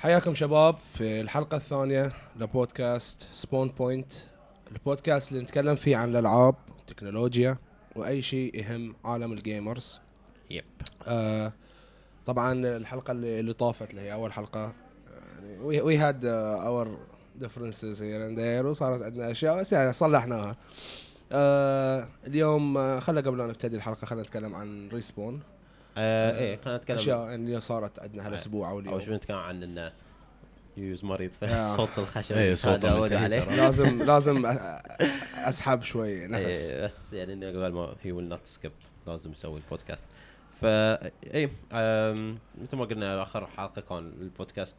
حياكم شباب في الحلقة الثانية لبودكاست سبون بوينت البودكاست اللي نتكلم فيه عن الألعاب التكنولوجيا وأي شيء يهم عالم ال gamers yup آه طبعا الحلقة اللي, اللي طافت اللي هي أول حلقة. يعني we had our differences here and there وصارت عندنا أشياء بس يعني صلحناها. آه اليوم آه، خلينا قبل لا نبتدي الحلقة خلينا نتكلم عن ريسبون آه إيه. خلينا نتكلم. أشياء اللي صارت عندنا هالأسبوع أو اول اليوم شيء نتكلم عن إنه يوز مريض آه. فصوت الخشب إيه، صوته هذا منتهي عليه. لازم لازم أسحب شوي نفس. إيه بس يعني إنه قبل ما هي we'll not skip لازم نسوي البودكاست. فا اي مثل ما قلنا آخر حلقة كان البودكاست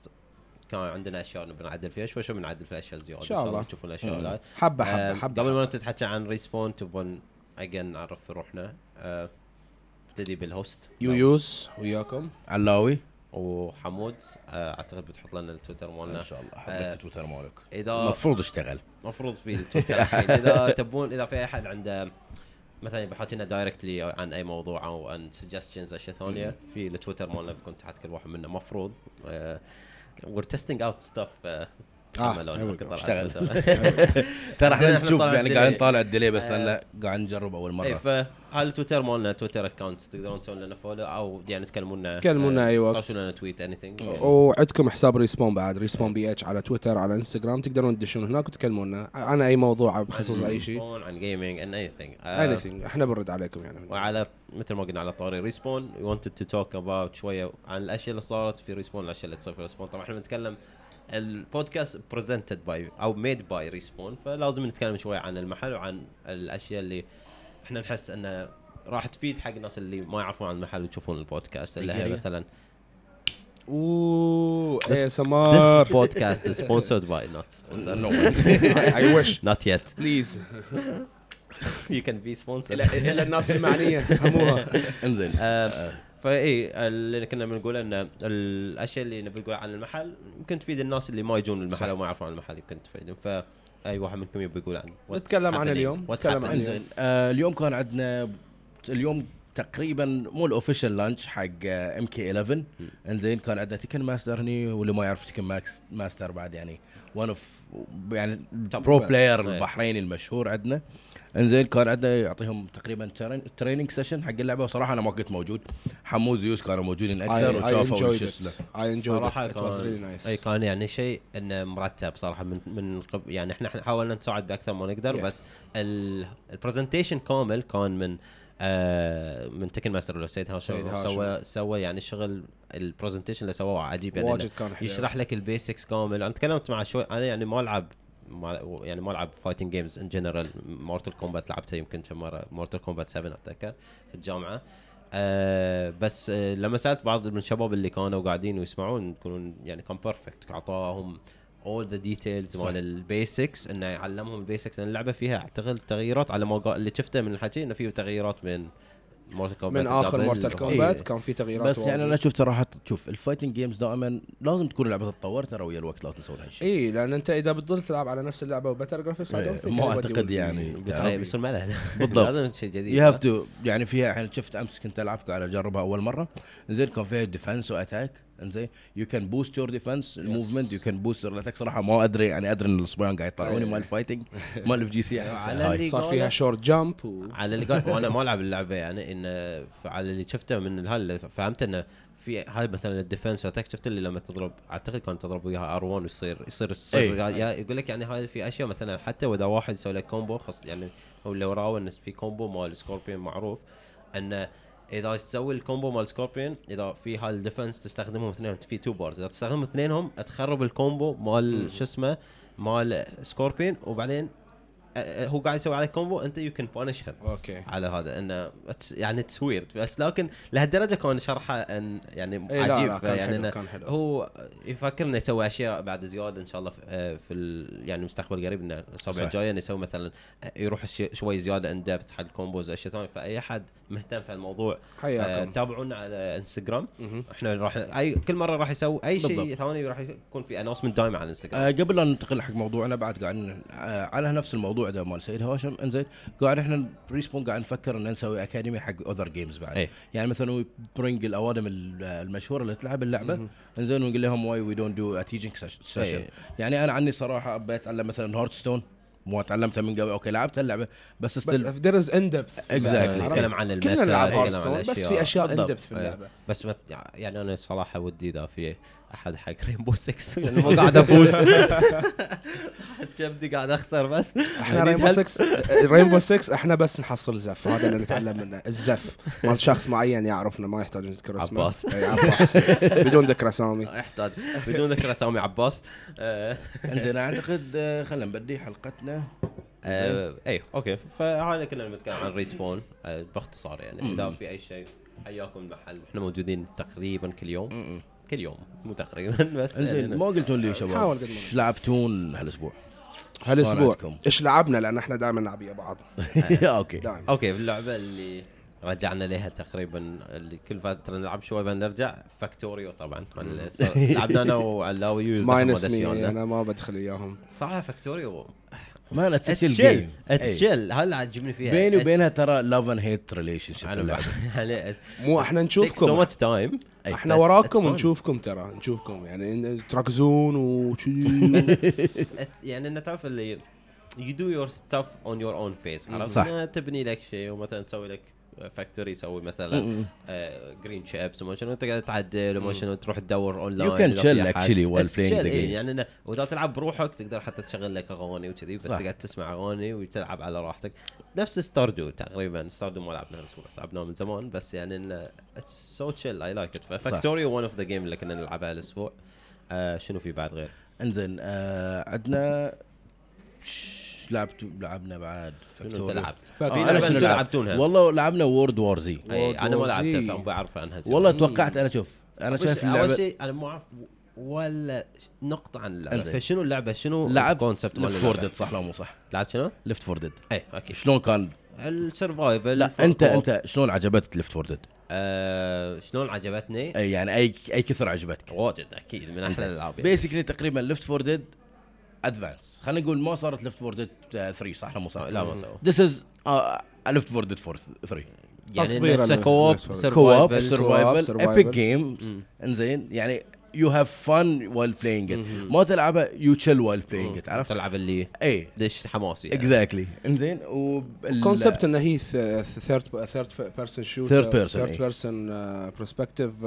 كان عندنا أشياء نبي نعدل فيها. شوي شوي بنعدل في أشياء زيادة. إن شاء الله. تشوفون الأشياء. هاي حبة حبة حبة. قبل ما نتحكي عن ريسبون تبون again نعرف روحنا. أه، نبتدي بال host. يويوز وياكم. علاوي. وحمود أه، أعتقد بتحط لنا التويتر مالنا. إن شاء الله آه. حبيت تويتر مالك. إذا المفروض اشتغل. مفروض في التويتر الحين. إذا تبون إذا في أحد عنده مثلا بحط لنا directly عن أي موضوع أو عن suggestions أشياء ثانية في التويتر مالنا بيكون تحت كل واحد منا. مفروض we're testing out stuff آه، go. اشتغل. ترى إحنا نشوف يعني ال delay. قاعد نطالع ال delay بس آه. لأن قاعد نجرب أول اي مره فهذا التويتر مالنا تويتر account تقدرون تسوون لنا follow أو يعني تكلمونا كلمونا أي وقت. طرشوا لنا tweet anything وعندكم حساب ريسبون بعد ريسبون بي اتش على تويتر على انستغرام تقدرون تدشون هناك وتكلمونا عن أي موضوع بخصوص أي شيء عن gaming and anything anything إحنا بنرد عليكم يعني وعلى مثل ما قلنا على طاري ريسبون وي wanted to talk about شوية عن الأشياء اللي صارت في ريسبون الأشياء اللي تصير في ريسبون طبعا إحنا بنتكلم البودكاست بريزنتد باي أو ميد باي ريسبون فلازم نتكلم شوية عن المحل وعن الأشياء اللي إحنا نحس إنه راح تفيد حق الناس اللي ما يعرفون عن المحل ويشوفون البودكاست. اللي هي. مثلا أوه اي This سمار podcast is sponsored by not. اي وش not yet. بليز you can be sponsored. إلى الناس المعنية فهموها إنزين. آه، فاي اللي كنا بنقول إن الأشياء اللي نبي نقول عن المحل يمكن تفيد الناس اللي ما يجون المحل صح. أو ما يعرفون عن المحل يمكن تفيدهم فأي واحد منكم يبي يقول عن what's نتكلم عن. اليوم، نتكلم عن. اليوم. انزين آه اليوم كان عندنا اليوم تقريبا مو ال official launch حق MK 11 إنزين كان عندنا تيكن ماستر هني واللي ما يعرف تيكن ماكس ماستر بعد يعني one of يعني pro. player. البحريني المشهور عندنا انزين كان عندنا يعطيهم تقريبا تريننج سيشن حق اللعبة. وصراحة أنا ما كنت موجود. حمود ويوس كانوا موجودين أكثر I وشافوا was كان really أي كان يعني شيء إنه مرتب صراحة من من يعني إحنا حاولنا نساعد بأكثر ما نقدر Yeah. بس البرزنتيشن كامل كان من آه من تكن ماستر ولا سيد هاشم. سوى سوى يعني شغل البرزنتيشن اللي سووه عجيب. يعني واجد كان حلو. يشرح لك البيسكس كامل. أنا تكلمت مع شوي أنا يعني ما ألعب يعني ما العب fighting games ان جنرال مورتال كومبات لعبتها يمكن كم مرة. مورتال كومبات 7 أتذكر في الجامعة. آه بس آه لما سألت بعض من الشباب اللي كانوا قاعدين ويسمعون يكونون يعني كان perfect أعطاهم all the details. مال ال basics إنه يعلمهم ال basics لأن اللعبة فيها اعتقد تغييرات على ما اللي شفته من الحكي إنه في تغييرات من من آخر. مورتال كومبات إيه. كان في تغييرات بس يعني. أنا شفت صراحة تشوف ال fighting games دائما لازم تكون اللعبة تتطور ترى ويا الوقت لا تنسون هالشيء اي لأن أنت إذا بتضل تلعب على نفس اللعبة و better graphics إيه، ما أعتقد يعني. بيصير ملل بالضبط. لازم شيء جديد يو هاف تو يعني فيها الحين شفت أمس كنت العب قاعد اجربها أول مرة زين كان فيها defense و attack انزين you can boost your defense ال movement you can boost your attack صراحة ما أدري يعني أدري إن الصبيان قاعد يطلعوني إيه. مال ال fighting مال FGC على صار فيها short jump و... على اللي قال وأنا ما ألعب اللعبة يعني إن على اللي شفته من الهال فهمت إنه في هاي مثلا ال defense attack شفت اللي لما تضرب أعتقد كان تضرب وياها R 1 ويصير يصير الصر إيه. يقول لك يعني هاي في أشياء مثلا حتى وإذا واحد يسوي لك combo خص يعني هو اللي وراه انه في combo مال سكوربيون معروف إنه إذا تسوي ال combo مال سكوربيون إذا في هاي ال defense تستخدمهم اثنين في two bars إذا تستخدمهم اثنينهم تخرب ال combo مال شو اسمه مال سكوربيون وبعدين هو قاعد يسوي عليك combo أنت you can punish him okay. على هذا إنه يعني تسوير بس لكن لهالدرجة كان شرحه إن يعني إيه لا عجيب لا كان يعني حلو كان حلو. هو يفكر إنه يسوي أشياء بعد زيادة إن شاء الله في, آه، في ال- يعني المستقبل القريب إنه الاسابيع. الجايه إنه يسوي مثلا آه، يروح شوي زيادة in depth حق ال combos اشياء ثانية. فأي أحد مهتم في الموضوع آه، حياكم تابعونا على انستغرام. إحنا راح اي كل مرة راح يسوي أي شيء. ثاني راح يكون في announcement دائما على الانستغرام آه قبل لا ننتقل حق موضوعنا بعد قاعد آه على نفس الموضوع الموضوع ده مال سيد هاشم إنزين قاعد إحنا بريسبون قاعد نفكر إن نسوي academy حق other games بعد. إيه. يعني مثلا bring الأوادم ال- المشهورة اللي تلعب اللعبة. إنزين ونقول لهم why we don't do teaching session إيه. يعني أنا عني صراحة ابي أتعلم مثلا هارت ستون مو تعلمتها من قبل. okay لعبت اللعبة بس بس still there is in depth Exactly. نتكلم عن كلنا ال meta نلعب عن هارستون بس. في أشياء بالضبط. depth في اللعبة. بس مت... يعني أنا صراحة ودي اذا في أحد حق رينبو 6 لأنه ما قاعد أفوز. جبدي قاعد أخسر بس. إحنا رينبو هل- 6 رينبو 6 إحنا بس نحصل زف هذا اللي نتعلم منه الزف. مال شخص معين يعرفنا ما يحتاج نذكر اسمه. عباس. إي عباس. بدون ذكر أسامي. يحتاج. بدون ذكر أسامي عباس. آه، إنزين أعتقد آه، خلينا نبدي حلقتنا. آه، اي okay. فهذا كنا نتكلم عن ريسبون باختصار يعني إذا في أي شيء حياكم المحل إحنا موجودين تقريبا كل يوم. كل يوم. مو تقريبا بس إنزين يعني ما قلتون لي يا شباب. حاول قد ما إيش لعبتون هالأسبوع؟ هالاسبوع؟ إيش لعبنا؟ لأن إحنا دائما نلعب ويا بعض. okay. دائما. أوكي اللعبه اللي رجعنا لها تقريبا اللي كل فترة نلعب شوي بنرجع فاكتوريو طبعا لعبنا أنا وعلاوي you guys minus me أنا ما بدخل اياهم صراحة فاكتوريو man it's chill game it's chill هذا اللي عجبني فيها؟ بيني وبينها ترى love and hate relationship مو إحنا سو نشوفكم. much time. إحنا وراكم. ونشوفكم ترى نشوفكم. يعني تركزون وشي يعني إنه تعرف اللي you do your stuff on your own pace عرفت؟ تبني لك شيء ومثلا تسوي لك factory يسوي مثلا. green chips وما شنو تقعد تعدل وما شنو تروح تدور online You can chill actually while playing the game. يعني وإذا تلعب بروحك تقدر حتى تشغل لك أغاني وكذي بس. تقعد تسمع أغاني وتلعب على راحتك نفس ستاردو تقريبا ستاردو ما لعبناها الأسبوع بس لعبناه من زمان بس يعني إنه so chill I like it فاكتوري one of the game اللي كنا نلعبها الأسبوع آه شنو في بعد غير؟ انزين آه عندنا لعبت لعبنا بعد شنو أنت. لعبت؟ آه، أنتم لعبت؟ لعبتونها والله لعبنا وورد وور زي أنا ما لعبتها. فما بعرف عنها. والله توقعت أنا شوف أنا شايف اول اللعبة شيء أنا ما أعرف ولا نقطة عن اللعبة. فشنو اللعبة شنو لعبت ال concept مال ليفت فور اللعبة؟ ديد صح لو مو صح لعبت شنو؟ ليفت فور ديد اي أكيد شلون كان ال survival لا أنت أنت شلون عجبتك ليفت فور ديد آه شلون عجبتني؟ أي يعني أي أي كثر عجبتك واجد أكيد من احسن الألعاب يعني. basically تقريبا ليفت فور ديد advance خلينا نقول ما صارت ليفت فور ديد 3 صح؟ لو مو صح لا ما This is uh, ليفت فور ديد 3 يعني تصبير إنه ال- co-op Left 4 Dead. co-op survival survival. ايبك جيمز إنزين يعني you have fun while playing it ما تلعبها you chill while playing it عرفت؟ تلعب اللي اي ليش حماسي يعني. exactly إنزين؟ وبال- concept إنه هي third third person shoot Third person، third. person perspective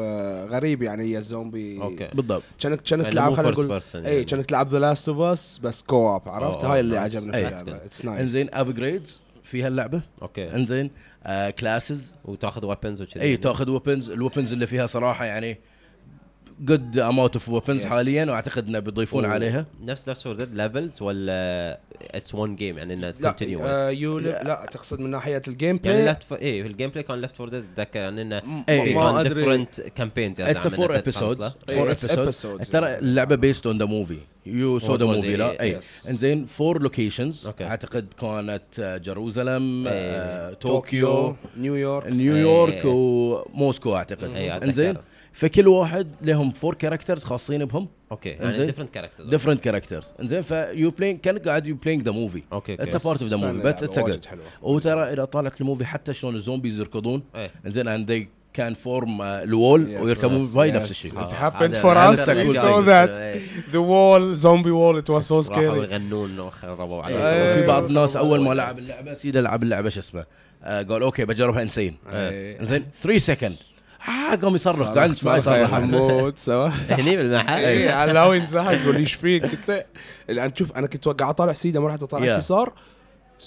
غريب يعني هي الزومبي okay. بالضبط. كانك كأنك يعني تلعب خلينا نقول اي يعني. كأنك تلعب ذا لاست اوف اس بس co-op عرفت؟ oh، هاي اللي. عجبني في. اللعبه it's nice إنزين upgrades في هاللعبه okay. إنزين classes وتاخذ weapons وكذي اي تاخذ weapons ال weapons اللي فيها صراحة يعني good amount of weapons. حاليا وأعتقد إنه بيضيفون عليها نفس نفس فور ديد levels ولا it's one game يعني إنه لا continuous آه، you لا تقصد من ناحية ال game يعني play لفت ف... إيه ال gameplay كان لفت فور ديد أتذكر يعني إنه إيه. في ما أدري different campaigns it's four episodes إيه، four episodes episodes. ترى اللعبة based on the movie you saw the movie? لا اي. إنزين four locations. أعتقد كانت Jerusalem طوكيو نيويورك نيويورك. وموسكو أعتقد إيه،. إنزين فكل واحد لهم four characters خاصين بهم. okay يعني. different characters different characters إنزين ف you're playing كأنك قاعد you're playing the movie okay it's part of the movie بس it's good حلوة. وترى إذا طالعت ال movie حتى شلون ال zombies يركضون. إيه. إنزين and they can form ال wall. ويركبون Yes. نفس الشيء. It happened هذا- for هذا us. الأشياء We saw اللي- that. إيه. the wall zombie wall it was so راحوا scary. يغنون وخربوا إيه، على وفي بعض الناس خربوا أول ما لعب اللعبة سيدة لعب اللعبة شو اسمه؟ آه، قال أوكي بجربها انسين إيه. إنزين 3 سكند ها قام يصرخ صرخ- قاعد ما يصرخ. حمود سوا هني بالمحل. اي على الهوا ينزحق يقول إيش فيك؟ قلت له الآن شوف أنا كنت قاعد أطالع سيدة ما رحت أطالع. يسار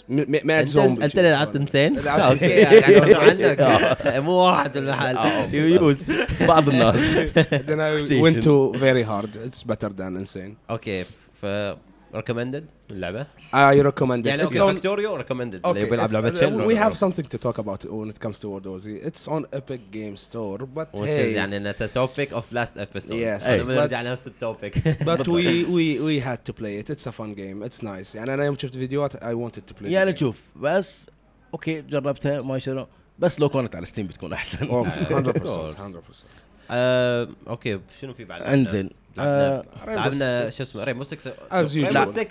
100 انت زومبي. أنت اللي لعبت انسين لعبت. يعني عنك. مو واحد بالمحل آه. يوز بعض الناس. Then I went to very hard. It's better than insane. okay ف recommended اللعبة I recommend it يعني it's okay on Factorio recommended اللي بيلعب لعبة شل we have something to talk about when it comes to World War Z. It's on Epic Game Store, but which is يعني انه topic of last episode Yes, نرجع but- لنفس ال topic but we we we had to play it. It's a fun game. It's nice. يعني أنا يوم شفت فيديوهات I wanted to play. يعني. شوف بس okay جربتها ما شنو بس لو كانت على Steam بتكون أحسن Oh, 100% course. 100%. آه، okay شنو في بعد انزين لعبنا آه، لعبنا شو اسمه Rainbow 6 As usual. Rainbow 6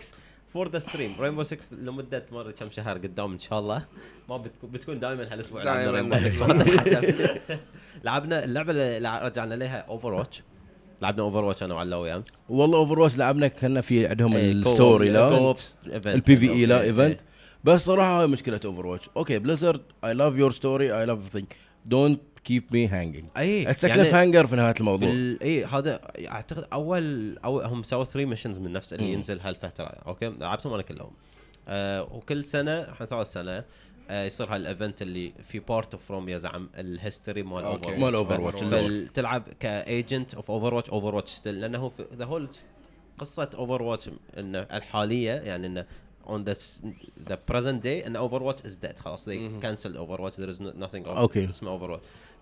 for the stream Rainbow 6 لمدة ما ادري كم شهر قدام إن شاء الله. ما بتكون بتكون دائما هالأسبوع لعبنا دايماً. Rainbow 6 ما تنحسب لعبنا اللعبة اللي رجعنا لها Overwatch لعبنا Overwatch أنا وعلاوي أمس. والله Overwatch لعبنا كنا في عندهم إيه، ال story لا؟ ال PvE لا event بس صراحة هاي مشكلة Overwatch okay Blizzard I love your story I love everything دونت كيب مي هانجينج اي اتس كليف هانجر في نهاية الموضوع. اي هذا أعتقد اول أو هم سووا 3 ميشنز من نفس اللي مم. ينزل هالفترة. أوكي؟ لعبتهم أنا كلهم. آه وكل سنة إحنا ثالث سنه آه يصير هالايفنت اللي في بارت اوف روم يزعم الهيستوري مال. اوفر مال اوفر واتش. تلعب كايجنت اوف اوفر واتش اوفر واتش ستيل لأنه ذا هول قصة اوفر واتش انه الحالية يعني انه on the s- the present day إن Overwatch is dead. خلاص they cancelled Overwatch. There is no- nothing over- okay. اسمه Overwatch.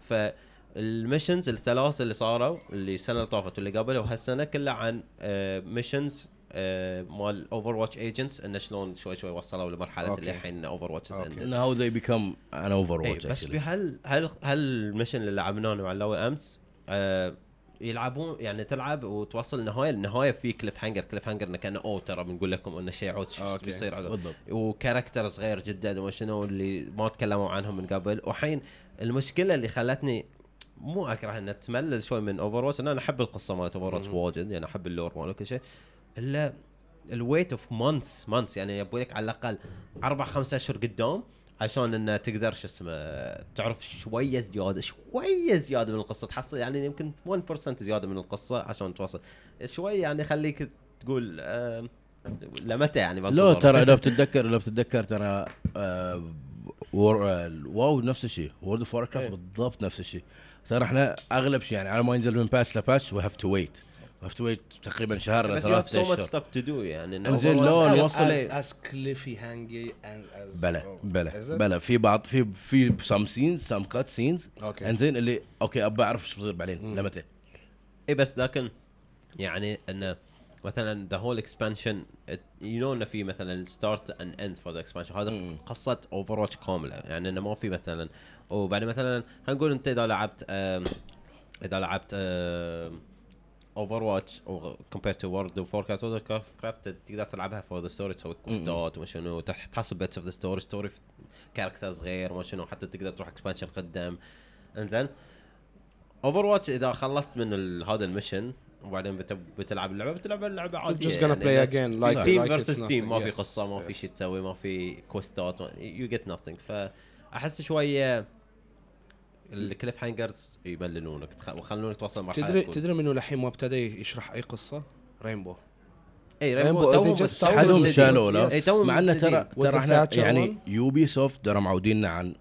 فال missions الثلاث اللي صاروا اللي السنة اللي طافت واللي قبل وهالسنة كلها عن missions مال Overwatch agents انه شلون شوي شوي وصلوا لمرحلة. اللي الحين Overwatch okay. how they become an Overwatch بس في هال هال هال mission اللي لعبناه مع اللوي أمس آه يلعبون يعني تلعب وتوصل النهايه النهاية في cliffhanger cliffhanger إنه كأنه اوه ترى بنقول لكم إنه شيء عود. بيصير عقب و character صغير جدا وشنو اللي ما تكلموا عنهم من قبل. وحين المشكلة اللي خلتني مو أكره ان تملل شوي من Overwatch أنا أحب القصة مالت Overwatch واجد يعني أحب ال lore ماله كل شيء. إلا ال wait of months months يعني يبوا لك على الأقل أربع خمس أشهر قدام عشان انه تقدر شو اسمه تعرف شوية زيادة شوية زيادة من القصة. تحصل يعني يمكن 1% زيادة من القصة عشان توصل شوي يعني خليك تقول آه لمتى يعني بنتظر؟ ترى لو بتتذكر لو بتتذكر ترى آه، War آه، WoW نفس الشيء. World of Warcraft إيه. بالضبط نفس الشيء. ترى إحنا أغلب شيء يعني على ما ينزل من patch ل patch we have to wait have to wait تقريبا شهر بس ثلاث so much اشهر stuff to do يعني لا، خلاص نوصل- as cliffy hangy and as بلا بلا? بلا في بعض في في some scenes some cutscenes okay انزين اللي okay أبى أعرف إيش بصير بعدين لمتى. اي بس لكن يعني انه مثلا the whole expansion you know إنه في مثلا start and end for the expansion هذا. قصة Overwatch كاملة. يعني إنه ما في مثلا وبعدين مثلا خلينا نقول أنت إذا لعبت إذا لعبت Overwatch compare to World of Warcraft Warcraft تقدر تلعبها for the story تسوي quest ات وما شنو تح- تحصل bits of the story story characters غير وما شنو حتى تقدر تروح expansion قدام. إنزين. Overwatch إذا خلصت من هذا ال mission وبعدين بت- بتلعب اللعبة بتلعب اللعبة عادية just gonna play again like team like versus team ما في قصة ما في. شيء تسوي ما في quest ات you get nothing. فاحس شوية ال cliffhangers يبللونك تخ- ويخلونك توصل مرحله تدري تقول- تدري منو للحين ما ابتدى يشرح أي قصة؟ Rainbow اي Rainbow شالوا yes. لا إيه، مع إنه ترى ترى the إحنا يعني. Ubisoft ترى معوديننا عن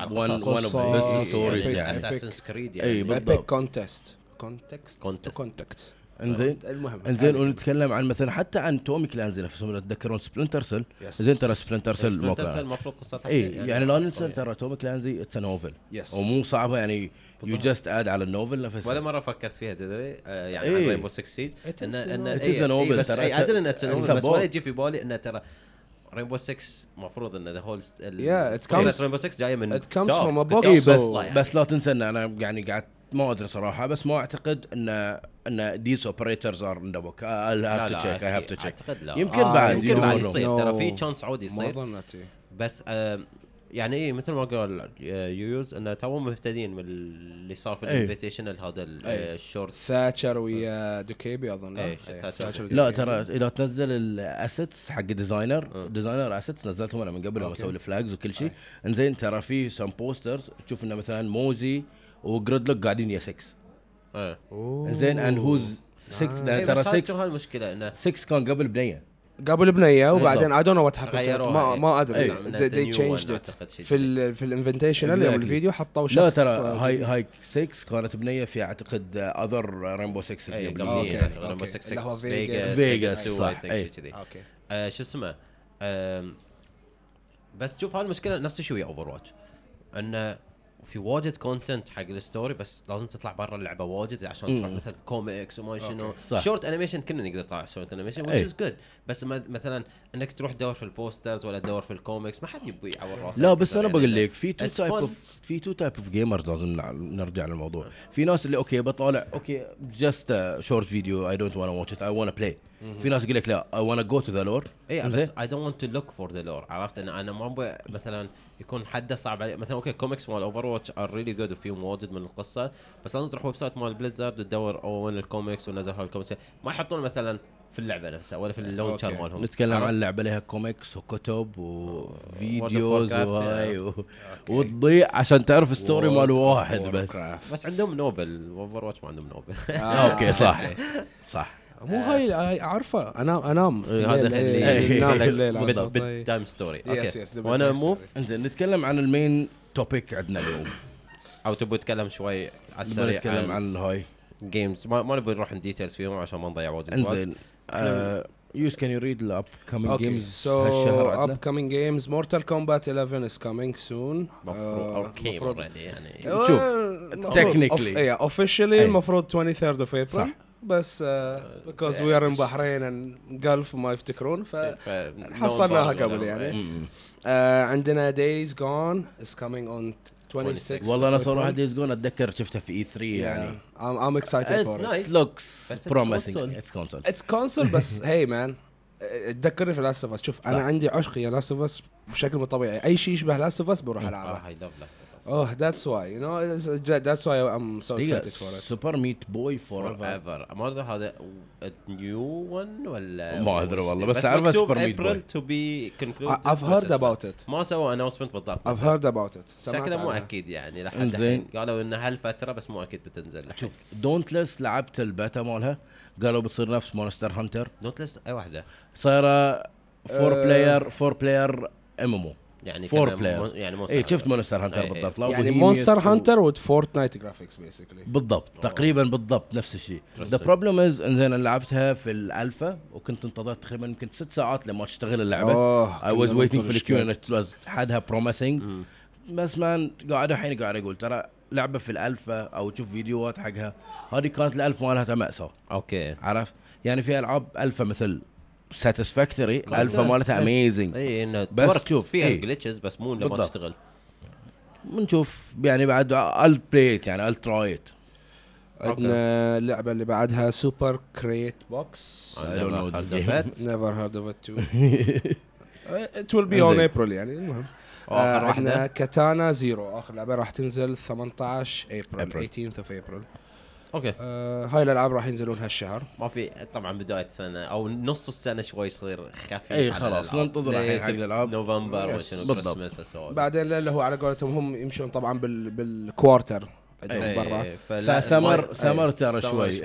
best stories epic. يعني Assassin's Creed يعني بالضبط. epic context context. context انزين المهم انزين. ونتكلم عن مثلا حتى عن Tom Clancy نفسهم لو تتذكرون Splinter Cell Yes. زين ترى Splinter Cell المفروض قصتها اي يعني لا ننسى. ترى Tom Clancy it's novel yes ومو صعبة يعني you. just add على ال novel ولا نفسها مرة فكرت فيها تدري آه، يعني إيه. عن Rainbow 6 Siege It is ان إن novel. إيه، إيه، بس ترى. إيه، أدري إن it's novel بس. ولا يجي في بالي انه ترى Rainbow 6 المفروض إن the whole Yeah, it comes- Rainbow 6 جاية من it comes dark. from a It book. comes اي so- بس يعني. بس لا تنسى إن أنا يعني قاعد ما أدري صراحة بس ما أعتقد ان إن these operators are in the book I'll لا have to لا، check I have to أكيد. check أعتقد لا يمكن آه، بعد يمكن بعد. يصير. ترى في chance عود ما يصير ظنيت إيه. بس يعني إيه مثل ما قال آه، يويوز انه توهم مبتدئين من اللي صار في إيه. ال invitational هذا ال- إيه. آه، ال short Thatcher ويا Dokkaebi أظن لا؟ إيه، إيه، Thatcher لا ودوكيبي. ترى إذا تنزل ال assets حق ال designer أه. designer assets نزلتهم أنا من قبل لما. أسوي ال flags وكل شيء إنزين ترى في some posters تشوف إنه مثلا Mozzie و Gridlock قاعدين يا 6 إيه أوه. إنزين and who's 6 آه. لأن إيه، ترى بس هاي شو 6 هالمشكله إنه 6 كان قبل بنية قبل بنيه وبعدين I don't know what غيروها، ما إيه. ما أدري إيه. أعتقد شيء في ال في ال invitational يوم Exactly. الفيديو حطوا شخص لا ترى هاي. هاي 6 كانت بنيه في أعتقد other Rainbow 6 اي اللي قبل قبليه. يعني. Rainbow okay. 6 اللي هو Vegas Vegas. Vegas، Vegas صح، إيه. okay آه، شو اسمه بس شوف هالمشكله نفس الشيء ويا Overwatch إنه في واجد content حق ال story بس لازم تطلع برا اللعبة واجد عشان. تروح مثلا كوميكس وما شنو. short animation كلنا نقدر نطلع short animation which is good. بس ما- مثلا إنك تروح تدور في ال posters ولا تدور في الكوميكس ما حد يبي يعور راسه. لا بس أنا يعني. بقول لك في two type. of في two type of gamers لازم نع- نرجع للموضوع. في ناس اللي okay بطالع okay just short video I don't wanna watch it I wanna play في ناس يقول لك لا I wanna go to the lore اي بس I don't want to look for the lore عرفت؟ ان أنا ما أبغى مثلا يكون حده صعب علي. مثلا okay comics مال Overwatch are really good وفيهم واجد من القصة. بس لازم تروح website مال Blizzard وتدور أو وين الكوميكس ونزل هالكوميكس ما يحطون مثلا في اللعبة نفسها ولا في ال launcher. مالهم. نتكلم؟ عن لعبة لها كوميكس وكتب وفيديوز وهاي. و- وتضيع عشان تعرف story مال واحد بس. بس عندهم novel Overwatch ما عندهم novel آه، okay صح. صح. مو هاي هاي اعرفه انام أنام. في هذا اللي إيه، إيه. time story okay. wanna move. إنزين نتكلم عن ال main topic عندنا اليوم. أو تبغى تتكلم شوي على نبغى السريع نتكلم عن هاي. games ما, ما نبي نروح details فيهم عشان ما نضيع وقت. إنزين. يوز can you read ال upcoming games so هالشهر عندنا؟ upcoming games. Mortal Kombat 11 is coming soon. مفروض آه، okay يعني. آه، شوف، المفروض- إيه officially. المفروض 23 of April صح. بس because we are in بحرين and Gulf ما يفتكرون ف ف- حصلناها no قبل. يعني. م-م. آه، عندنا Days Gone is coming on 26 والله أنا صراحة. Days Gone أتذكر شفته في E3 يعني Yeah, I'm, I'm excited It's for it. nice. looks promising console. it's console It's console بس هي man تذكرني في Last of Us شوف أنا. عندي عشق يا Last of Us بشكل مو طبيعي أي شيء يشبه Last of Us بروح آه ألعبه oh that's why you know that's why I'm so excited for it Super Meat Boy Forever Forever. ما ادري هذا new one ولا ما أدري والله، بس Super Meat Boy. April to be concluded I've heard about it. ما سووا announcement بالضبط. I've heard about it. سمعت شكله مو. أكيد يعني لحد. الحين. قالوا انها هالفترة بس مو أكيد بتنزل شوف Dauntless لعبت البيتا مالها. قالوا بتصير نفس Monster Hunter not least أي واحدة؟ صايرة four. player four player MMO يعني player. مو- يعني مو اي. شفت Monster Hunter إيه، إيه. بالضبط يعني Monster و- Hunter with Fortnite graphics basically بالضبط تقريبا بالضبط نفس الشيء the. problem is إنزين أنا لعبتها في الألفا وكنت انتظرت تقريبا يمكن ست ساعات لما تشتغل اللعبة I was waiting في ال queue مشكلة. ان it was حدها promising. بس man قاعد الحين قاعد أقول ترى لعبة في الألفا أو تشوف فيديوهات حقها هذه كانت الالفا مالها مأساة okay عرفت يعني في ألعاب ألفا مثل Satisfactory alpha مالتها إيه. amazing اي انه بس شوف، فيها إيه. glitches بس مو لما بالضبط. تشتغل. بنشوف يعني بعد ال بلايت يعني ال ترايت عندنا اللعبة اللي بعدها Super Crate Box of it. Too. It will be on إنزين. April يعني المهم. آه، آخر عندنا واحدة. Katana Zero آخر لعبة راح تنزل 18 ابريل April. 18th of April. okay آه هاي الألعاب راح ينزلون هالشهر ما في طبعا بداية سنة أو نص السنة شوي يصير خفيف على خلاص،. ننتظر الحين حق ليصير الألعاب. نوفمبر. وشنو. كريسماس. بعدين اللي هو على قولتهم هم يمشون طبعا بال بال quarter عندهم برا ف summer summer ترى شوي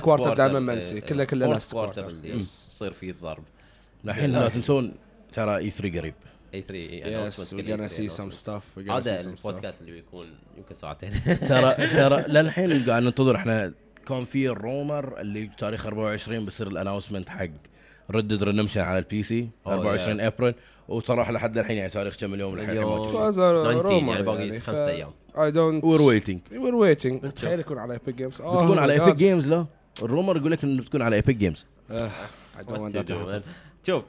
quarter، دايماً إي، منسي،. كله- كله. اللي مم. يصير فيه الضرب الحين لا تنسون ترى E3 قريب E3 yes we're gonna see some stuff we're gonna see هذا البودكاست اللي بيكون يمكن ساعتين. ترى ترى للحين قاعد ننتظر إحنا كان في ال rumor اللي تاريخ 24 بيصير ال announcement حق Red Dead Redemption على ال PC Oh, 24 ابريل وصراحة لحد الحين يعني تاريخ كم اليوم الحين اليوم. ما It شفنا. was a 19 rumor يعني باقي خمس أيام. I don't we're waiting we're waiting. تخيل يكون على epic games. Oh بتكون على. Epic Games لا. ال rumor يقول لك إنه بتكون على Epic Games آه، happen. شوف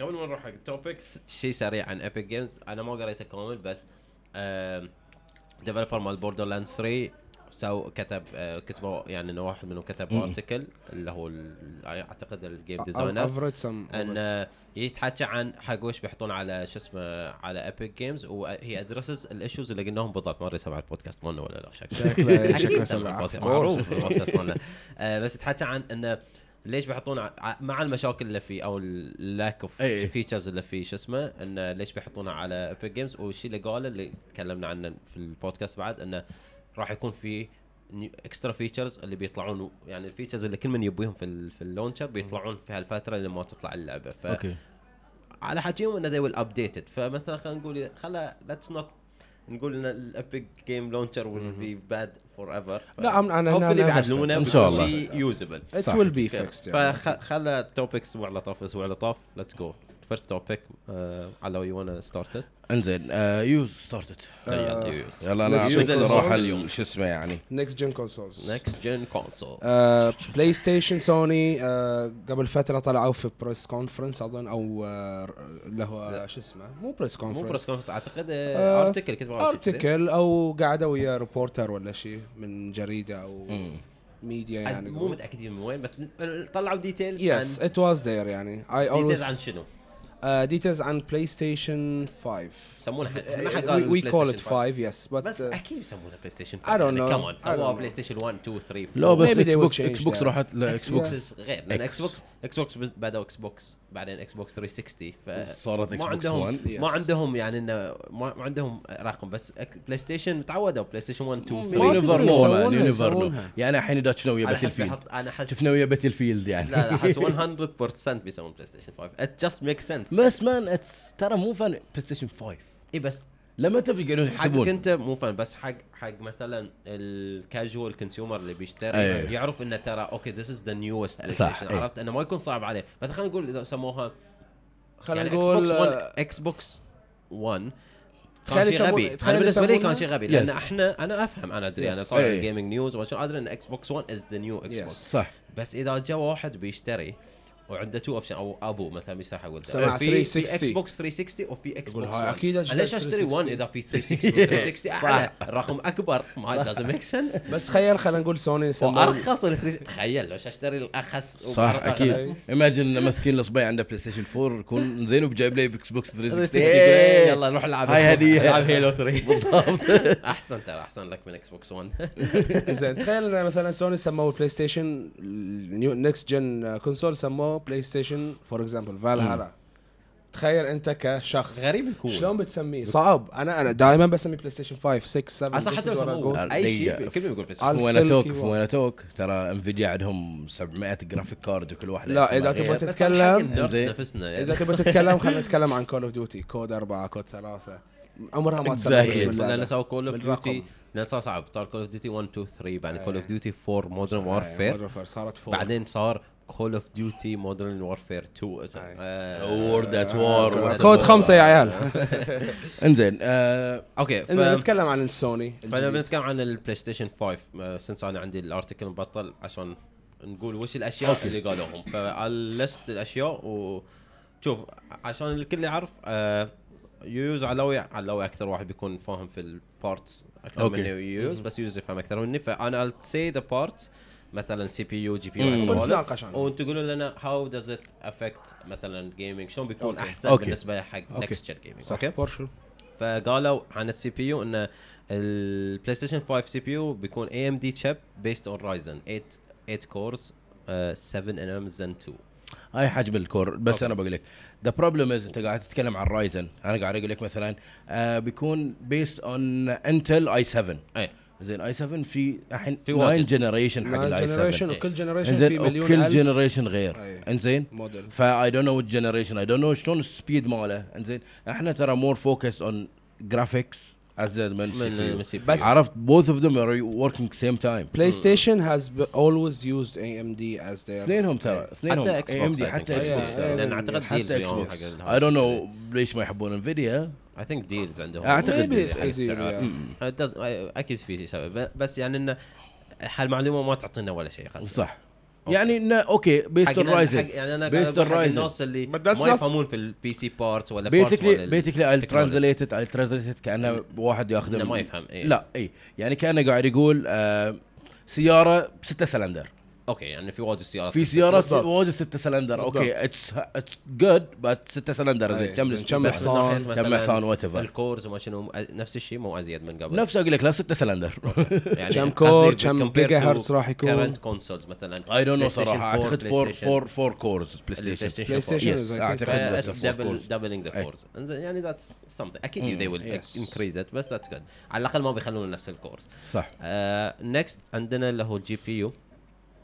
قبل ما نروح حق ال topics شيء سريع عن Epic Games أنا ما قريته كامل بس developer مال Borderland 3 so كتب آه، كتبوا يعني إنه واحد منهم كتب. article اللي هو أعتقد ال game designer. إن يتحكى عن حق وش بيحطون على شو اسمه على Epic Games وهي addresses ال issues اللي قلناهم بالضبط. ما أدري سمع البودكاست مالنا ولا لا شكله شكله سمع البودكاست، معروف. البودكاست مالنا. آه، بس تحكى عن انه ليش بيحطون ع- مع المشاكل اللي فيه أو ال lack of. features اللي فيه شو اسمه إنه ليش بيحطونها على Epic Games والشيء اللي قاله اللي تكلمنا عنه في البودكاست بعد إنه راح يكون في extra features اللي بيطلعون يعني ال features اللي كل من يبيهم في في ال launcher بيطلعون في هالفترة لما تطلع اللعبة. ف okay. على حكيهم إنه they will update it. فمثلا خلينا نقول خلا let's not نقول إن ال Epic Game launcher will be bad forever. لا، أنا- أنا- hopefully أنا بيعدلونه إن شاء الله. شيء usable will be fixed يعني. فخلى ال topics أسبوع لطاف أسبوع لطاف let's go first topic على يو وأنا start انزين آه you started it آه، يلا أنا أعطيك صراحة. اليوم شو اسمه يعني؟ next gen consoles next gen console بلاي ستيشن سوني آه، قبل فترة طلعوا في press conference أظن أو آه، اللي هو شو اسمه؟ مو press مو conference press conference أعتقد آه، article كتبوا عنه شيء كذي. article أو قعدوا ويا reporter ولا شيء من جريدة أو. ميديا يعني مو متاكدين من وين بس طلعوا ديتيلز يس ات واز ذير يعني. اي ديتيلز اولويز عن شنو؟ ديتيلز عن بلاي ستيشن 5 يسمونها ما حد قال وي PlayStation كول ات 5. 5 يس بس بس أكيد يسمونها بلاي ستيشن I don't know. كمان I don't سووها. بلاي ستيشن 1 2 3 لا بس إكس بوكس إكس بوكس. راحت إكس إكس بوكس بوكس غير لأن. إكس بوكس إكس بوكس بدأوا إكس بوكس بعدين إكس بوكس 360 ف صارت عندهم One. Yes. ما عندهم يعني انه ما عندهم رقم بس بلاي ستيشن تعودوا بلاي ستيشن 1 2 ما 3 يونيفر نو مان يونيفر نو. يعني الحين اذا شفنا ويا باتل فيلد أنا احس شفنا ويا باتل فيلد يعني لا لا أحس 100% بيسوون بلاي ستيشن 5 ات جاست ميك سنس بس مان اتس ترى مو فان بلاي ستيشن 5 اي بس لما تبي يقعدون حقك يحسبون أنت مو فان بس حق حق مثلا الكاجوال كونسيومر اللي بيشتري أيوه. يعرف إنه ترى أوكي ذيس از ذا نيوست بلاي ستيشن. عرفت إنه ما يكون صعب عليه مثلا خلينا نقول إذا سموها خلينا يعني نقول إكس بوكس 1 آه، إكس بوكس 1 تخيل كان شيء غبي أنا بالنسبة لي؟ كان شيء غبي لأن Yes. إحنا أنا أفهم أنا أدري أنا. طالع. gaming news وعشان أدري إن إكس بوكس 1 is the new إكس. بوكس صح بس إذا جاء واحد بيشتري وعنده two option أو أبو مثلا حق ولده سمع في في 360. إكس بوكس 360 وفي إكس بوكس هاي 1 أكيد أشتري أنا ليش أشتري 1 360 إذا في 360 360 أعلى. الرقم أكبر. ما doesn't make sense. بس تخيل خلينا نقول سوني وأرخص ال 360 تخيل ليش أشتري الاخس صح أكيد. imagine ماسكين الصبي عنده بلاي ستيشن 4 يكون زين وبجايب لي إكس بوكس 360 360 يلا نروح نلعب هاي هدية. نلعب هيلو 3 بالضبط. أحسن ترى أحسن لك من إكس بوكس 1 زين تخيل مثلا سوني سموه بلاي ستيشن new next gen console سموه بلاي ستيشن for example فالهالا تخيل أنت كشخص غريب يكون. شلون بتسميه؟ صعب. أنا أنا دائما بسمي بلاي ستيشن 5 6 7 أصلا حتى لو. أي شيء دقيقة. كل يقول على في وين توك وين توك ترى انفيديا عندهم 700 graphic card وكل واحد لا، إذا تبغى تتكلم- نفسنا إذا يعني. تبغى تتكلم خلينا نتكلم عن كول اوف ديوتي كود 4 كود 3 عمرها ما. باسم لأن سووا كول اوف. ديوتي لأن صار صعب. صار كول اوف ديوتي 1 2 3 بعدين كول اوف. ديوتي 4 مودرن وارفير Modern Warfare. صارت four بعدين صار كول اوف ديوتي مودرن وارفير 2 أي. آه، World at War كود خمسة يا عيال. انزين آه، okay إذا نتكلم عن السوني. فانا. بنتكلم عن البلاي ستيشن 5 since أنا عندي ال article مبطل عشان نقول وش الأشياء okay. اللي قالوهم. فالست الأشياء وشوف عشان الكل يعرف آه use علوي علوي أكثر واحد بيكون فاهم في ال parts أكثر okay. مني use بس use يفهم أكثر مني. فأنا I'll say the parts مثلا CPU GP. U. وأنتم تقولوا لنا how does it affect مثلا gaming شلون بيكون okay. أحسن أوكي. بالنسبة حق. next gen gaming okay for sure فقالوا عن ال CPU إن البلاي ستيشن 5 CPU بيكون AMD chip based on Ryzen 8 8 cores 7 nm Zen 2 هاي حجم ال core بس okay. أنا بقول لك the problem is أنت قاعد تتكلم عن Ryzen أنا قاعد أقول لك مثلا آه بيكون based on Intel i7 اي زين i7 في الحين في. 9 generation حق ال i7 generation وكل generation في مليون وكل generation غير. إنزين موديل. ف I don't know generation I don't know شلون ال speed ماله. إنزين إحنا ترى more focus on graphics ازيد من. بس- عرفت both of them are working same time. بلاي ستيشن has be- always used AMD as their اثنينهم ترى اثنينهم حتى إكس بوكس AMD حتى إكس بوكس. لأن أعتقد حتى. اليوم حق I don't know ليش ما يحبون انفيديا I think deals عندهم yeah. It does- أكيد في سبب. بس يعني إنه هالمعلومة ما تعطينا ولا شيء خاص صح يعني إنه okay based on Ryzen يعني أنا on حق Ryzen. الناس اللي But that's ما يفهمون في ال PC parts ولا parts basically basically I. translated I translated كأنه واحد يأخذ إنه ما يفهم، إيه. لا اي يعني كأنه قاعد يقول آه سيارة ستة سلندر okay يعني في واجد سيارات في سيارات. واجد ستة سلندر. okay. it's it's good بس ستة سلندر زين. أي، كم كم حصان، كم حصان whatever ال cores وما شنو نفس الشيء مو أزيد من قبل. نفس أقول لك لا ستة سلندر. يعني كم core، كم جيجا هرتز راح يكون؟ current consoles مثلا. I don't know صراحة. 4, اعتقد four PlayStation. four four cores بلاي ستيشن بلاي ستيشن four double cores. doubling the. cores يعني that's something. أكيد they will yes. increase it بس that's good. على الأقل ما بيخلون نفس ال cores صح. next عندنا اللي هو ال GPU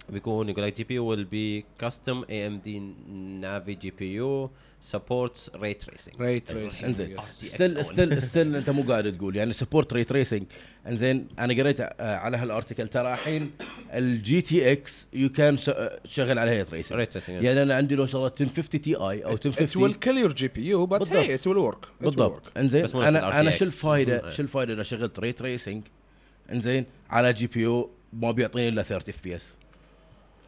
بيكون يقول لك GPU will be custom AMD Navi GPU supports ray tracing. ray tracing انزين RTX still on. still still أنت مو قاعد تقول يعني support ray tracing إنزين أنا قريت آه، على هال article ترى الحين ال GTX you can شغل عليها tracing ray tracing يعني أنا عندي لو شغلت 1050 Ti أو It will 1050 kill your GPU but بالضبط. hey it will work. It will بالضبط. work. إنزين بس أنا أنا. شو الفائده. شو الفائده اذا شغلت ray tracing إنزين على GPU ما بيعطيني إلا 30 FPS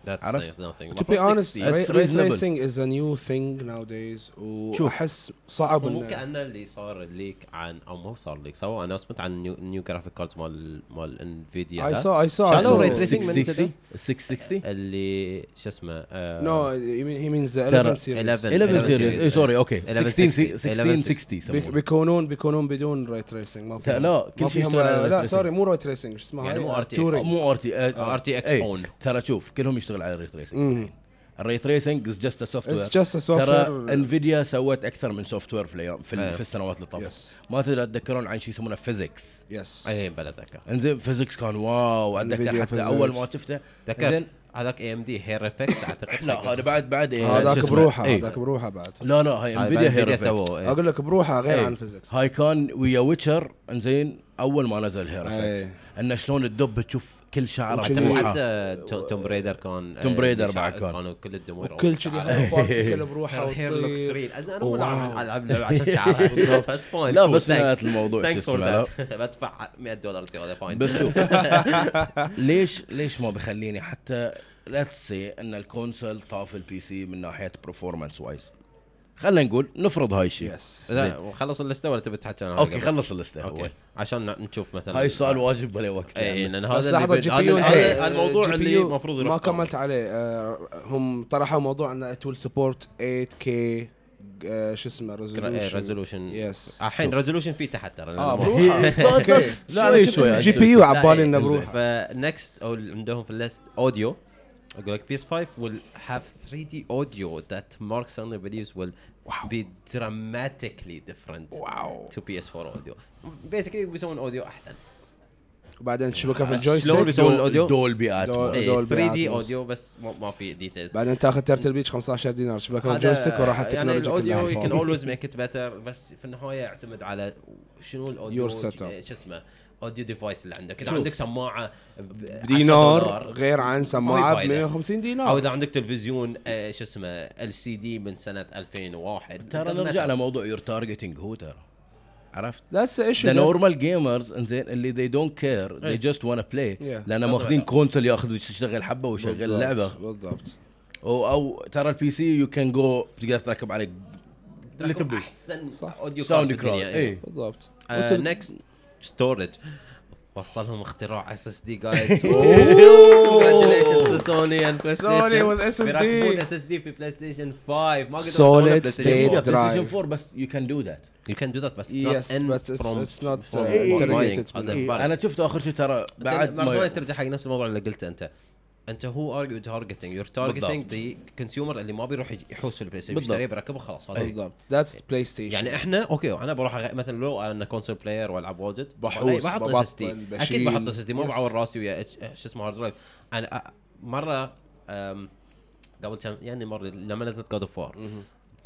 that's عرفت؟ nothing To be honest ray, ray tracing is a new thing nowadays. وأحس صعب مو إن- كأنه اللي صار leak عن أو مو صار leak سووا announcement عن new new graphic cards مال مال Nvidia I saw I saw I شالوا saw ray tracing من 660 كذا؟ 660 اللي شو اسمه آه، no he mean- he means the ترى 11 series 11 11 series. series اي sorry okay 1160. 16 1660 بيك- يسمونه بيكونون بيكونون بدون ray tracing ما فيهم لا، كل شيء لا ray سوري tracing. مو ray tracing شو اسمها يعني؟ مو آه، RTX. Turing. مو RT RTX on ترى شوف كلهم يشتغل على ال ray tracing. ال ray tracing is just software It's just a ترى software. Nvidia سوت أكثر من software في الأيام في. ال- في السنوات اللي طافت. Yes. ما تدري تتذكرون عن شيء يسمونه physics yes. أي بلى اتذكر إنزين physics كان wow أتذكر Nvidia حتى physics. أول ما شفته. تذكر هذاك AMD hair effects أعتقد لا هذا بعد بعد إيه، هذاك؟ بروحه إيه. هذاك بروحه بعد. لا لا هاي Nvidia hair إيه. أقول لك بروحه غير إيه. عن physics هاي كان ويا Witcher إنزين أول ما نزل hair. effect انه شلون الدب تشوف كل شعره حتى توم بريدر كان توم آه، بريدر شع- بعد كان. كانوا كل الدموع وكل شيء بارتيكل بروحه هير لوكس وتطير. ريل أنا مو واو. العب عشان شعرها. بس فاين لا بس نهاية الموضوع ثانكس فور بدفع 100 دولار زيادة فاين بس شوف. ليش ليش ما بخليني حتى ليتس سي إن الكونسول طاف البي سي من ناحية برفورمانس وايز خلينا نقول نفرض هاي الشيء يس لا خلص ال list ه ولا تبي تحكي عنها okay؟ خلص ال list ه okay. أول. عشان ن- نشوف مثلا هاي السؤال واجب ولا وقت اي يعني. لأن بس هذا لحظة اللي GPU الموضوع اللي المفروض ما كملت عليه. آه، هم طرحوا موضوع انه it will support 8K شو اسمه resolution resolution yes الحين resolution فيه تحت ترى آه بروحه. لا أنا شوي GPU لا، على بالي إيه، انه إنزين. بروحه ف next أو عندهم في ال list audio يقول لك PS 5 will have 3D audio that Mark Cerny believes will be dramatically different wow to PS4 audio. Basically بيسوون audio احسن. وبعدين تشبكها في شلون ال joystick بيسوون ال audio؟ Dolby Dol- Atmos Dol 3D Atmos. audio بس ما في details. بعدين تاخذ Turtle Beach 15 دينار تشبكها في ال joystick وراح يعني التكنولوجيا ال audio كلها you can. always make it better بس في النهاية يعتمد على شنو ال audio Your setup. شو اسمه audio device اللي عندك. إذا. عندك سماعة ب 10 دينار غير عن ما سماعة ب فايدة. 150 أو دينار إذا عندك تلفزيون آه، شو اسمه LCD من سنة 2001 ترى نرجع. لموضوع you're targeting هو ترى. عرفت؟ ذاتس ايشو ذا نورمال جيمرز إنزين اللي they don't care they إيه. just wanna play. Yeah. لأن ماخذين كونسول ياخذ يشتغل حبة ويشغل لعبة. بالضبط. أو أو ترى البي سي يو كان جو تقدر تركب عليه. اللي تبي أحسن صح. اوديو ساوند كراود اي بالضبط. نكست ستورج وصلهم اختراع اس اس دي جايز سوني اند بلاي ستيشن Sony with SSD. بيركبون اس اس دي في بلاي ستيشن 5 ما بلاي ستيشن state 4. بلاي ستيشن drive. 4 بس you can do that You can do that بس هذا منه. الفرق. أنا شفته آخر شيء ترى بعد بعد ترجع حق نفس الموضوع اللي قلته أنت انت هو are you targeting you're targeting the consumer اللي ما بيروح يحوس في ال Play Station بالضبط. يشتريه بيركبه خلاص هذا بالضبط. that's PlayStation يعني إحنا okay أنا بروح أغ... مثلا لو أنا console player وألعب واجد بحوس، بحط SSD بشيل. أكيد بحط SSD ما. بعور راسي ويا شو اسمه hard drive أنا أ- مرة أم، قبل كم يعني مرة لما نزلت God of War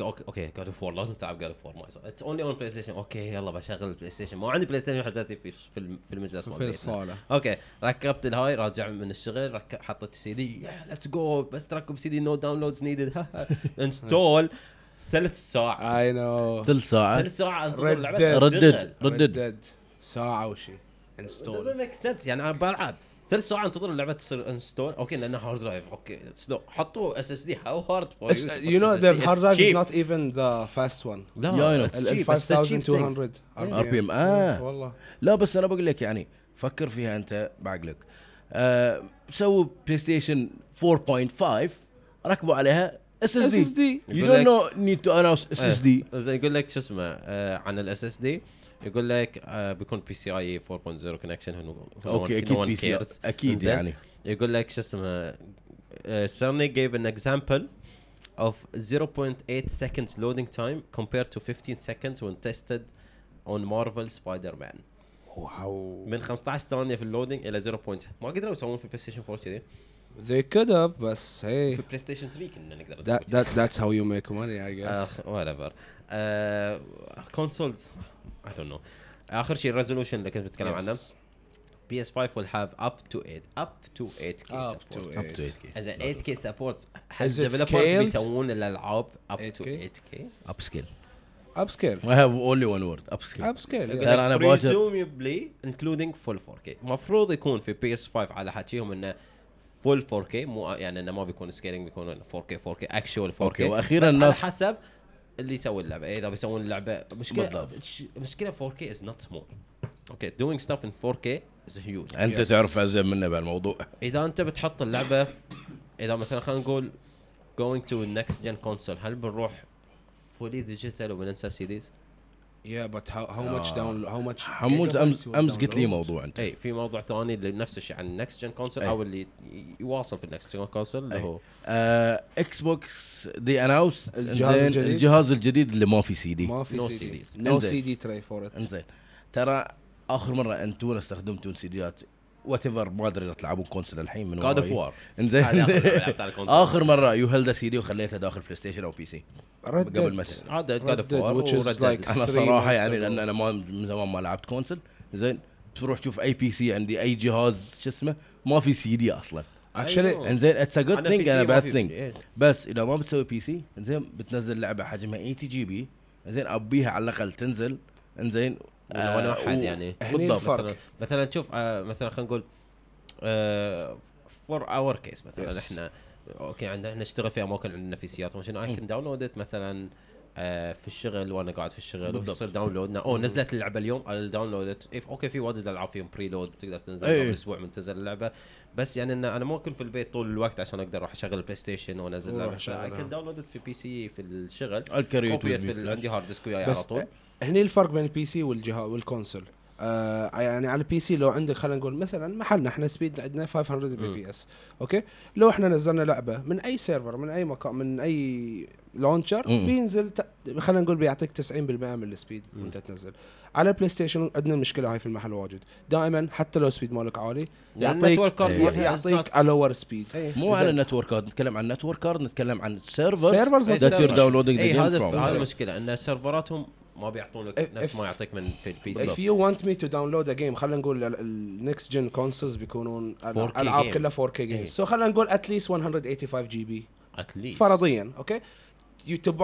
okay okay God of War لازم تلعب God of War ما يصير it's only on PlayStation okay يلا بشغل ال PlayStation ما عندي PlayStation حداتي في في الم- في المجلس في. الصالة. okay ركبت الهاي راجع من الشغل رك... حطيت ال CD let's go بس تركب CD no downloads needed install ثلث ساعة. I know ثلث ساعة. ثلث ساعة. انتظر ردد. ردد ردد. ساعة وشي install doesn't make sense. يعني أنا بلعب. ثلث ساعه انتظر اللعبة تصير install okay لأنها hard drive okay slow حطوا SSD how hard for you know the hard drive is not even the fast one. لا ال cheap, it's the cheap 5200 things. RPM. آه. والله لا بس أنا بقول لك يعني فكر فيها أنت بعقلك. آه سووا PlayStation 4.5 ركبوا عليها SSD SSD. you don't no need to announce SSD. زين يقول لك شو اسمه آه عن ال SSD يقول لك آه بيكون PCIe 4.0 connection okay أكيد PC أكيد. يعني. يقول لك شو اسمه Cerny gave an example of 0.8 seconds loading time compared to 15 seconds when tested on Marvel Spider-Man. wow. من 15 ثانية في ال loading إلى 0. ما قدروا يسوون في PlayStation 4 كذي. They could have بس hey. في PlayStation 3 كنا نقدر that, that that's how you make money I guess. whatever consoles I don't know آخر شيء ال resolution اللي كنت بتكلم عنه Yes. PS 5 will have up to 8 up to 8k Up support. to Up to 8. 8K. as a 8k supports ال developers scaled? بيسوون الالعاب up to 8K? 8k upscale upscale I have only one word upscale upscale ترى yes. أنا باكر- presumably including full 4k المفروض يكون في PS 5 على حكيهم إنه full 4K مو يعني إنه ما بيكون scaling بيكون 4K 4K actual 4K okay، وأخيراً بس على الناس- حسب اللي يسوي اللعبة إذا بيسوون اللعبه مشكله بالضبط. مشكلة 4K is not small okay doing stuff in 4K is huge أنت Yes. تعرف أزين منا بهالموضوع إذا أنت بتحط اللعبة إذا مثلا خلينا نقول going to next gen console هل بنروح fully digital وبننسى CDs؟ Yeah but how how much آه. down how much حمود امس امس قلت لي? موضوع أنت اي في موضوع ثاني اللي نفس الشيء عن ال next gen console أي. أو اللي يواصل في ال next gen console اللي أي. هو Xbox they announced الجهاز الجديد؟ الجهاز الجديد اللي ما في سي دي ما في No CD إنزين. CD tray for it إنزين ترى آخر مرة أنتم استخدمتون سيديات whatever ما أدري إذا تلعبون console الحين من God of. War إنزين. آخر مرة you held CD وخليتها داخل PlayStation أو PC قبل ما هذا God of War أنا صراحة يعني. لأن أنا ما من زمان ما لعبت كونسول زين تروح تشوف أي PC عندي أي جهاز شو اسمه ما في سي دي أصلا actually أيوه. إنزين it's a good thing and a bad thing إيه. بس إذا ما بتسوي PC إنزين بتنزل لعبة حجمها 80 GB إنزين أبيها على الأقل تنزل إنزين ولو أنا آه، احد و- يعني بالضبط. مثلا مثلا شوف آه مثلا خلينا نقول for our case مثلا Yes. إحنا أوكي عندنا نشتغل في اماكن عندنا PC ات وشنو I can download مثلا آه في الشغل وأنا قاعد في الشغل. ويصير download أوه نزلت اللعبة اليوم ال download أوكي في واجد ألعاب فيهم preload تقدر تنزل أي. قبل أسبوع من تنزل اللعبة بس يعني إن أنا مو اكون في البيت طول الوقت عشان أقدر أروح أشغل ال PlayStation وانزل. I can download في PC في الشغل I'll carry it. عندي hard disk وياي على طول هني الفرق بين ال PC والجهاز وال console آه يعني على ال PC لو عندك خلينا نقول مثلا محلنا إحنا speed عندنا 500 Mbps أوكي لو إحنا نزلنا لعبة من أي server من أي مكان من أي launcher مم. بينزل ت... خلينا نقول بيعطيك 90% من السبيد. وأنت تنزل على البلاي ستيشن عندنا المشكلة هاي في المحل واجد دائما حتى لو سبيد مالك عالي يعني يعطيك إيه. is يعطيك لور سبيد إيه. مو على زين. النتوركات نتكلم عن نتورك كارد نتكلم عن سيرفرز Servers that you're servers. downloading the اي game هذا. المشكلة إن سيرفراتهم ما بيعطونك If- نفس if- ما يعطيك من في البي if سي you want me to download a game خلينا نقول النكست جن كونسولز بيكونون 4K ألعاب. كلها 4K إيه. جيمز سو خلينا نقول اتليست 185 جي بي فرضيا أوكي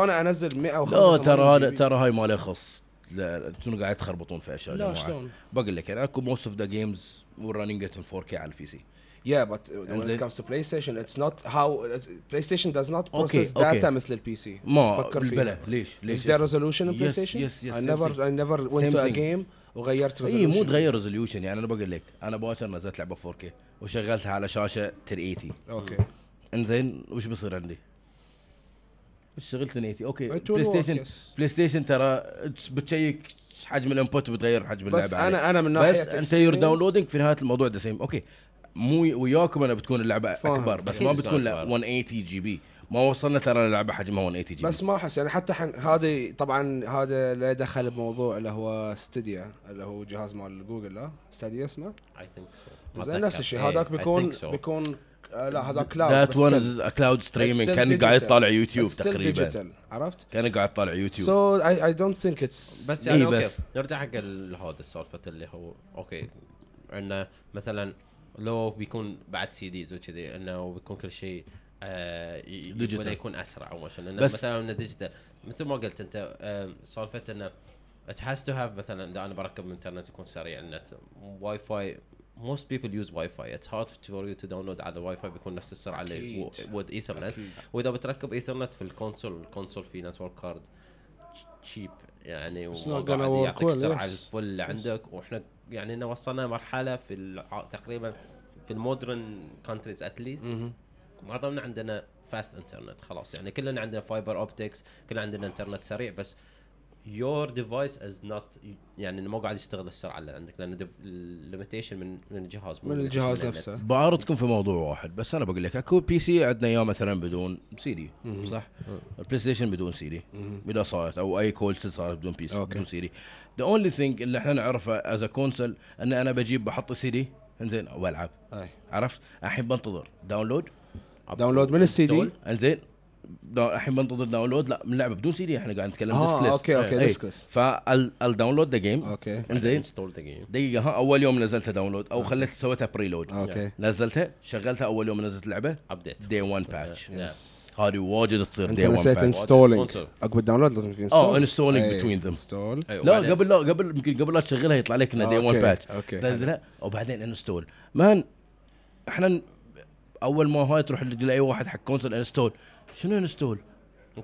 أنا أنزل 100 لا ترى هذا ترى هاي ما له خص لا أنتم قاعد تخربطون في أشياء لا. شلون؟ بقول لك يعني أكو موست اوف ذا جيمز in 4K على البي سي Yeah, but when it comes to PlayStation, it's not how it's, PlayStation does not process أوكي. data مثل البي سي. ما فكر بلا فيها. ليش Is ليش there resolution in Yes, PlayStation? yes, yes, I same never thing. I never went Same to a thing. game وغيرت resolution. اي مو تغير ريزوليوشن يعني أنا بقول لك أنا باكر نزلت لعبة 4K وشغلتها على شاشة 1080 أوكي. إنزين وش بيصير عندي؟ وش شغلت 1080 أوكي PlayStation yes. PlayStation ترى بتشيك حجم ال input وبتغير حجم اللعبة بس. أنا أنا من ناحية بس أنت you're downloading في نهاية الموضوع the same أوكي مو وياكم أنا بتكون اللعبة. أكبر بس ما بتكون لا أكبر. 180 GB ما وصلنا ترى اللعبه حجمها 180 GB بس ما أحس يعني حتى حن هذه طبعا هذا له دخل بموضوع اللي هو Stadia اللي هو جهاز مال جوجل لا؟ Stadia اسمه؟ I think so زين نفس الشيء. إيه، هذاك بيكون بيكون آه لا هذا cloud that one cloud streaming كان قاعد يطالع يوتيوب تقريبا. digital عرفت؟ كان قاعد يطالع يوتيوب سو اي اي دونت ثينك اتس بس إيه يعني أوكي بس. نرجع حق هذا السالفه اللي هو أوكي انه مثلا لو بيكون بعد CDs وكذي إنه بيكون كل شيء آه digital. ولا يكون أسرع أو شيء لأنه بس- مثلا إنه digital مثل ما قلت أنت آه سالفة إنه it has to have مثلا إذا أنا بركب انترنت يكون سريع النت Wi-Fi most people use Wi-Fi it's hard for you to download على فاي بيكون نفس السرعة اللي with ethernet أكيد. وإذا بتركب ايثرنت في ال console ال console في network card chip يعني وقاعد يعطيك yes. ال full اللي عندك وإحنا يعني إنه وصلنا مرحلة في الع- تقريبا في ال modern countries at least معظمنا عندنا fast انترنت خلاص يعني كلنا عندنا fiber optics كلنا عندنا انترنت سريع بس your device is not يعني إنه مو قاعد يشتغل السرعه اللي عندك لأن ال limitation من من الجهاز من limitation الجهاز. نفسه. بعارضكم في موضوع واحد بس أنا بقول لك أكو PC عندنا اياه مثلا بدون سي دي صح؟ ال PlayStation بدون سي دي إذا صارت أو أي console صارت بدون PC. بدون CD the only thing اللي إحنا نعرفه as console إن أنا بجيب بحط سي دي إنزين وألعب. أي. عرفت؟ الحين بنتظر. download download من السي دي؟ إنزين. دا- الحين بنتظر download لا من لعبة بدون سي دي إحنا قاعد نتكلم آه discless أوكي أوكي إيه. discless فال download the game أوكي. إنزين. install دقيقه دقيقة ها أول يوم نزلتها download أو خليت سويتها preload أوكي. نزلتها شغلتها أول يوم نزلت اللعبة. update day 1 patch yes هذه واجد تصير أنت day 1 نسيت installing. عقب ال download لازم في آه install installing between them. انستول لا قبل لا قبل يمكن قبل لا تشغلها يطلع لك انه day 1 patch أوكي تنزلها وبعدين install man إحنا أول ما هاي تروح لاي واحد حق console install شنو install؟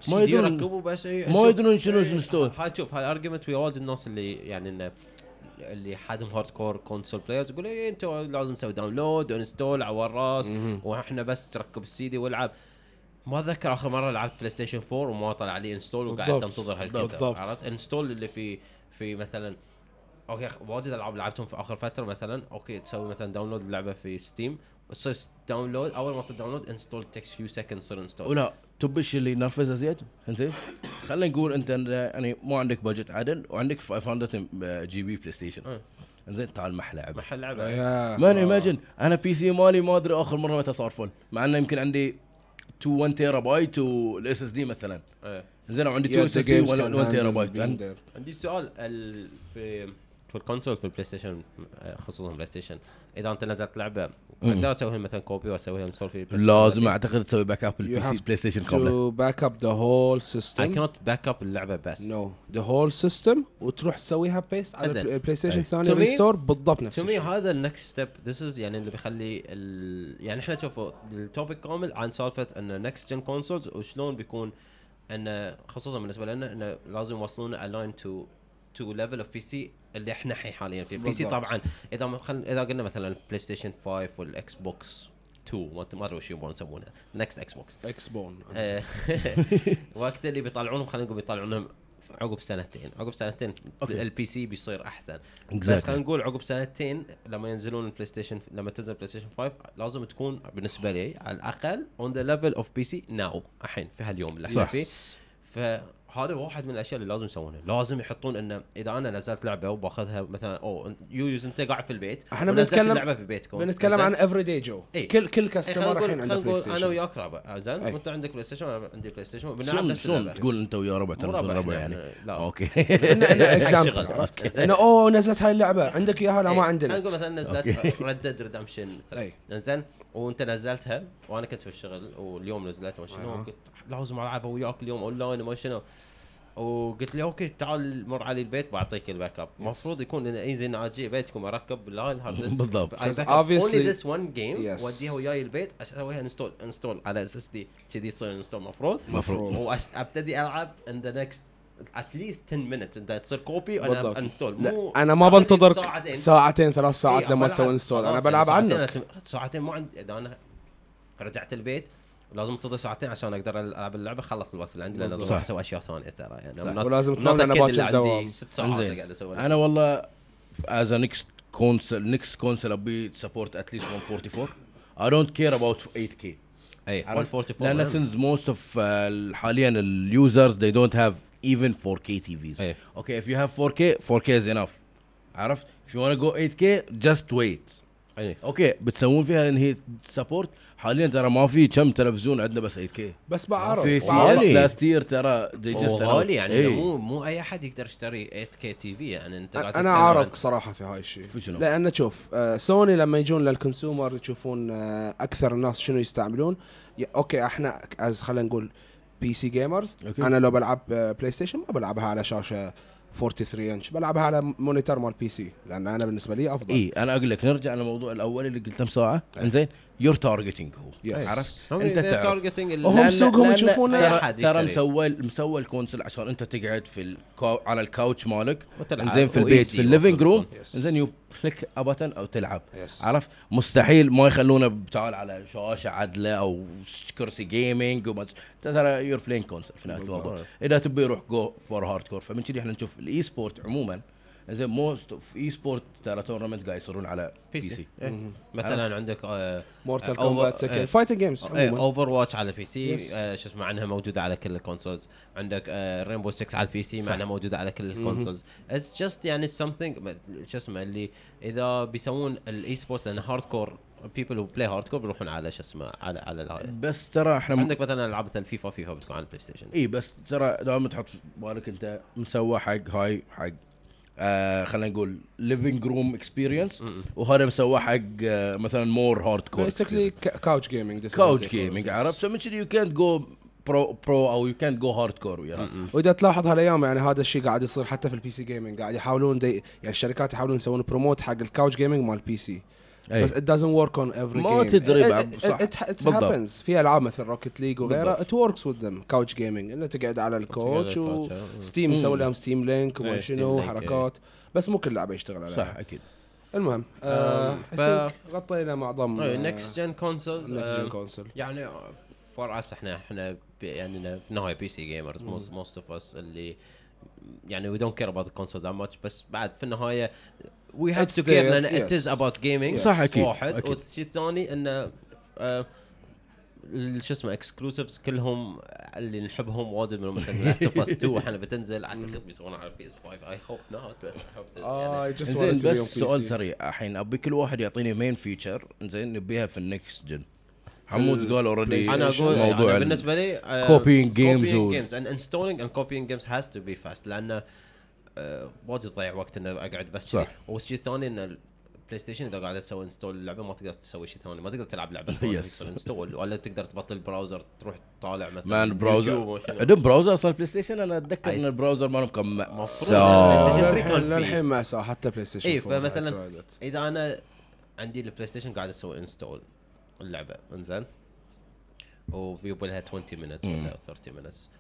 ما يدرون- يركبوا بس إيه، ما يدرون شنو إيه، install. هاي شوف هاي ال argument ويا وايد الناس اللي يعني انه اللي حدهم hardcore console players يقول إيه أنتوا لازم تسوي download و install على الراس وإحنا بس تركب السي دي والعب ما أتذكر آخر مرة لعبت PlayStation 4 وما طلع لي install وقعدت. أنتظر هالكذا بالضبط. عرفت؟ install اللي في في مثلا أوكي وايد العاب لعبتهم في آخر فترة مثلا. أوكي تسوي مثلا download اللعبه في Steam تصير download أول ما تصير download install takes few seconds تصير install ولا تبش اللي ينرفزها زياد؟ إنزين. خلينا نقول أنت يعني مو عندك budget عدل وعندك 500 GB PlayStation. إنزين تعال محل لعبه محل لعبه يا man imagine أنا PC مالي ما أدري آخر مرة متى صار full مع إنه يمكن عندي 2 1 terabyte وال SSD مثلا إيه. زين Yeah, 2 the SSD can 1 تيرا بايت. عندي سؤال ال... في في ال console في ال PlayStation آه، خصوصا PlayStation إذا أنت نزلت لعبة. أقدر أسوي مثلا copy واسويها install في ال Play لازم. أعتقد تسوي back up You ال P have C PlayStation to back up the whole I system cannot back up اللعبة بس no the whole system وتروح تسويها paste على. ال PlayStation. الثاني To me- restore بالضبط نفس to الشيء هذا ال next step this is يعني اللي بيخلي ال... يعني إحنا شوفوا ال topic كامل عن سالفة إن next gen consoles وشلون بيكون انه خصوصا بالنسبة لنا انه لازم يوصلون الاين to to level of PC اللي إحنا الحين حاليا فيه PC. طبعا إذا خل... إذا قلنا مثلا ال PlayStation 5 وال Xbox 2 ما أدري وش يبون يسمونه next Xbox Xbox One وقت اللي بيطلعونهم خلينا نقول بيطلعونهم عقب سنتين عقب سنتين. ال PC بيصير أحسن Exactly. بس خلينا نقول عقب سنتين لما ينزلون ال PlayStation لما تنزل PlayStation 5 لازم تكون بالنسبة لي على الأقل on the level of PC now الحين في هاليوم اللي إحنا. فيه فهذا واحد من الأشياء اللي لازم يسوونها. لازم يحطون إنه إذا أنا نزلت لعبة وباخذها مثلا أو use انت قاعد في البيت إحنا بنتكلم- اللعبة في بيتكم. بنتكلم؟ عن every day Joe. إيه. كل كل إيه، customer نقول الحين عنده Play نقول Station أنا وياك رابع. زين؟ أي. وأنت عندك PlayStation وأنا عندي PlayStation بنلعب شلون نفس شلون. تقول أنت ويا ربع ترى ربع ربع يعني. لا. okay. أنا example عرفت؟ انه أوه نزلت هاي اللعبة. عندك إياها؟ لا ما إيه، عندنا خلينا نقول مثلا نزلت. Red Dead Redemption انزين وأنت نزلتها وأنا كنت في الشغل واليوم نزلتها ما شنو. قلت لازم العبها وياك اليوم أونلاين وما شنو. وقلت لي okay تعال مر علي البيت بعطيك ال back up. المفروض يكون لنا easy ان أجي بيتكم أركب بالهاي ال hard disk بالضبط. This one game Yes. واديها وياي البيت أسويها install install على SSD كذي يصير install المفروض مفروض. وابتدي ألعب the next at least 10 minutes. إنت تصير copy وأنا. install لا أنا ما بنتظر ساعتين. ساعتين ثلاث ساعات إيه، لما أسوي install أنا بلعب ساعتين أنا- ساعتين مو عندي. إذا أنا رجعت البيت لازم انتظر ساعتين عشان أقدر ألعب اللعبة خلص الوقت اللي عندي لأن لازم صح. أروح أسوي أشياء ثانية ترى يعني ولازم تنام kid باكر. عندي ست ساعات إنزين. قاعد أسوي أنا والله as next console next console أبي support at least 144 I don't care about 8K أي عرفت؟ 144 لأن most of uh, حاليا ال users they don't have even 4K TVs إيه. okay if you have 4K 4K is enough عرفت if you wanna go 8K just wait اي okay بتسوون فيها إن هي support حاليا ترى ما في كم تلفزيون عندنا بس 8K بس بعرف في CES بعرف. غالي. last year ترى غالي يعني إيه. مو مو أي أحد يقدر يشتري 8K TV يعني أنت أنا عارضك صراحة في هاي الشيء؟ لأن شوف آه، سوني لما يجون لل consumer يشوفون آه، أكثر الناس شنو يستعملون okay إحنا as خلينا نقول PC gamers. أنا لو بلعب آه، PlayStation ما بلعبها على شاشة 43 انش بلعبها على monitor مال PC لأن أنا بالنسبة لي أفضل. إي أنا أقول لك نرجع للموضوع الأول اللي قلت من ساعة. إنزين your targeting هو Yes. عرفت؟ هم أنت تعرف. هم سوقهم يشوفون ترى. مسوي مسوي ال console عشان أنت تقعد في الكو على ال couch مالك. وتلعب. زين في البيت في ال living room. زين you click a button أو تلعب. Yes. عرفت؟ مستحيل ما يخلونه بتعال على شاشة عدلة أو كرسي gaming وما ترى you're playing console في نهايه الموضوع. إذا تبي روح go for hardcore فمن كذي إحنا نشوف ال esport عموما. زين most of esport ترى tournament قاعد يصيرون على PC إيه. مثلا عندك آه Mortal Kombat إيه. fighting games Overwatch على PC. آه شو اسمه عنها موجودة على كل ال consoles عندك Rainbow 6 على ال PC مع إنها موجودة على كل ال consoles it's just يعني something شو اسمه اللي إذا بيسوون ال esports لأن hardcore people who play hardcore بيروحون على شو اسمه على على الهاي بس ترى بس إحنا م- عندك مثلا ألعاب مثل FIFA FIFA بتكون على ال PlayStation اي بس ترى دائما تحط في بالك أنت مسوى حق هاي حق آه خلينا نقول living room experience وهذا مسوى حق آه مثلا more hardcore basically couch gaming couch gaming عرفت؟ فمن كذي يو كانت جو برو برو أو يو كانت جو هارد كور وياها وإذا تلاحظ هالأيام يعني هذا الشيء قاعد يصير حتى في ال PC gaming قاعد يحاولون the يعني الشركات يحاولون يسوون promote حق ال couch gaming مال ال PC أي. بس it doesn't work on every ما game تدري It- بعد، it- صح. it, it بالضبط. happens في ألعاب مثل Rocket League وغيرها it works with them couch gaming انه تقعد على ال couch ال couch، آه. و Steam يسوي لهم Steam Link وما إيه، شنو حركات بس مو كل لعبة يشتغل عليها صح أكيد المهم آه ف-. غطينا معظم next gen consoles next gen console يعني for us إحنا إحنا يعني في النهاية PC gamers most of us اللي يعني we don't care about ال console that much بس بعد في النهاية we have It's to care لأن it is. about gaming صح، أكيد، واحد. والشيء الثاني انه آه، ال- شو اسمه exclusives كلهم اللي نحبهم واجد من مثلا Last of Us 2 إحنا بتنزل اعتقد بيسوونها على PS 5 I hope not زين بس سؤال. سريع. الحين أبي كل واحد يعطيني main feature زين نبيها في ال next gen حمود قال already أنا أقول موضوع أنا ال- بالنسبة لي uh, copying games و- games and installing and copying games has to be fast لأنه آه، واجد تضيع وقت إنه أقعد بس صح. والشيء الثاني إن ال PlayStation إذا قاعد تسوي install اللعبه ما تقدر تسوي شيء ثاني ما تقدر تلعب لعبة Yes. install ولا تقدر تبطل ال browser تروح طالع مثلا مان browser. عندهم browser أصلا بلاي ستيشن أنا أتذكر. إن ال browser مالهم كان مفروض. مأساة. PlayStation 3 للحين ما سوى حتى بلاي ستيشن اي 4 I فمثلا. إذا أنا عندي البلاي ستيشن قاعد أسوي install اللعبة إنزين وبيبوا لها 20 minutes ولا 30 minutes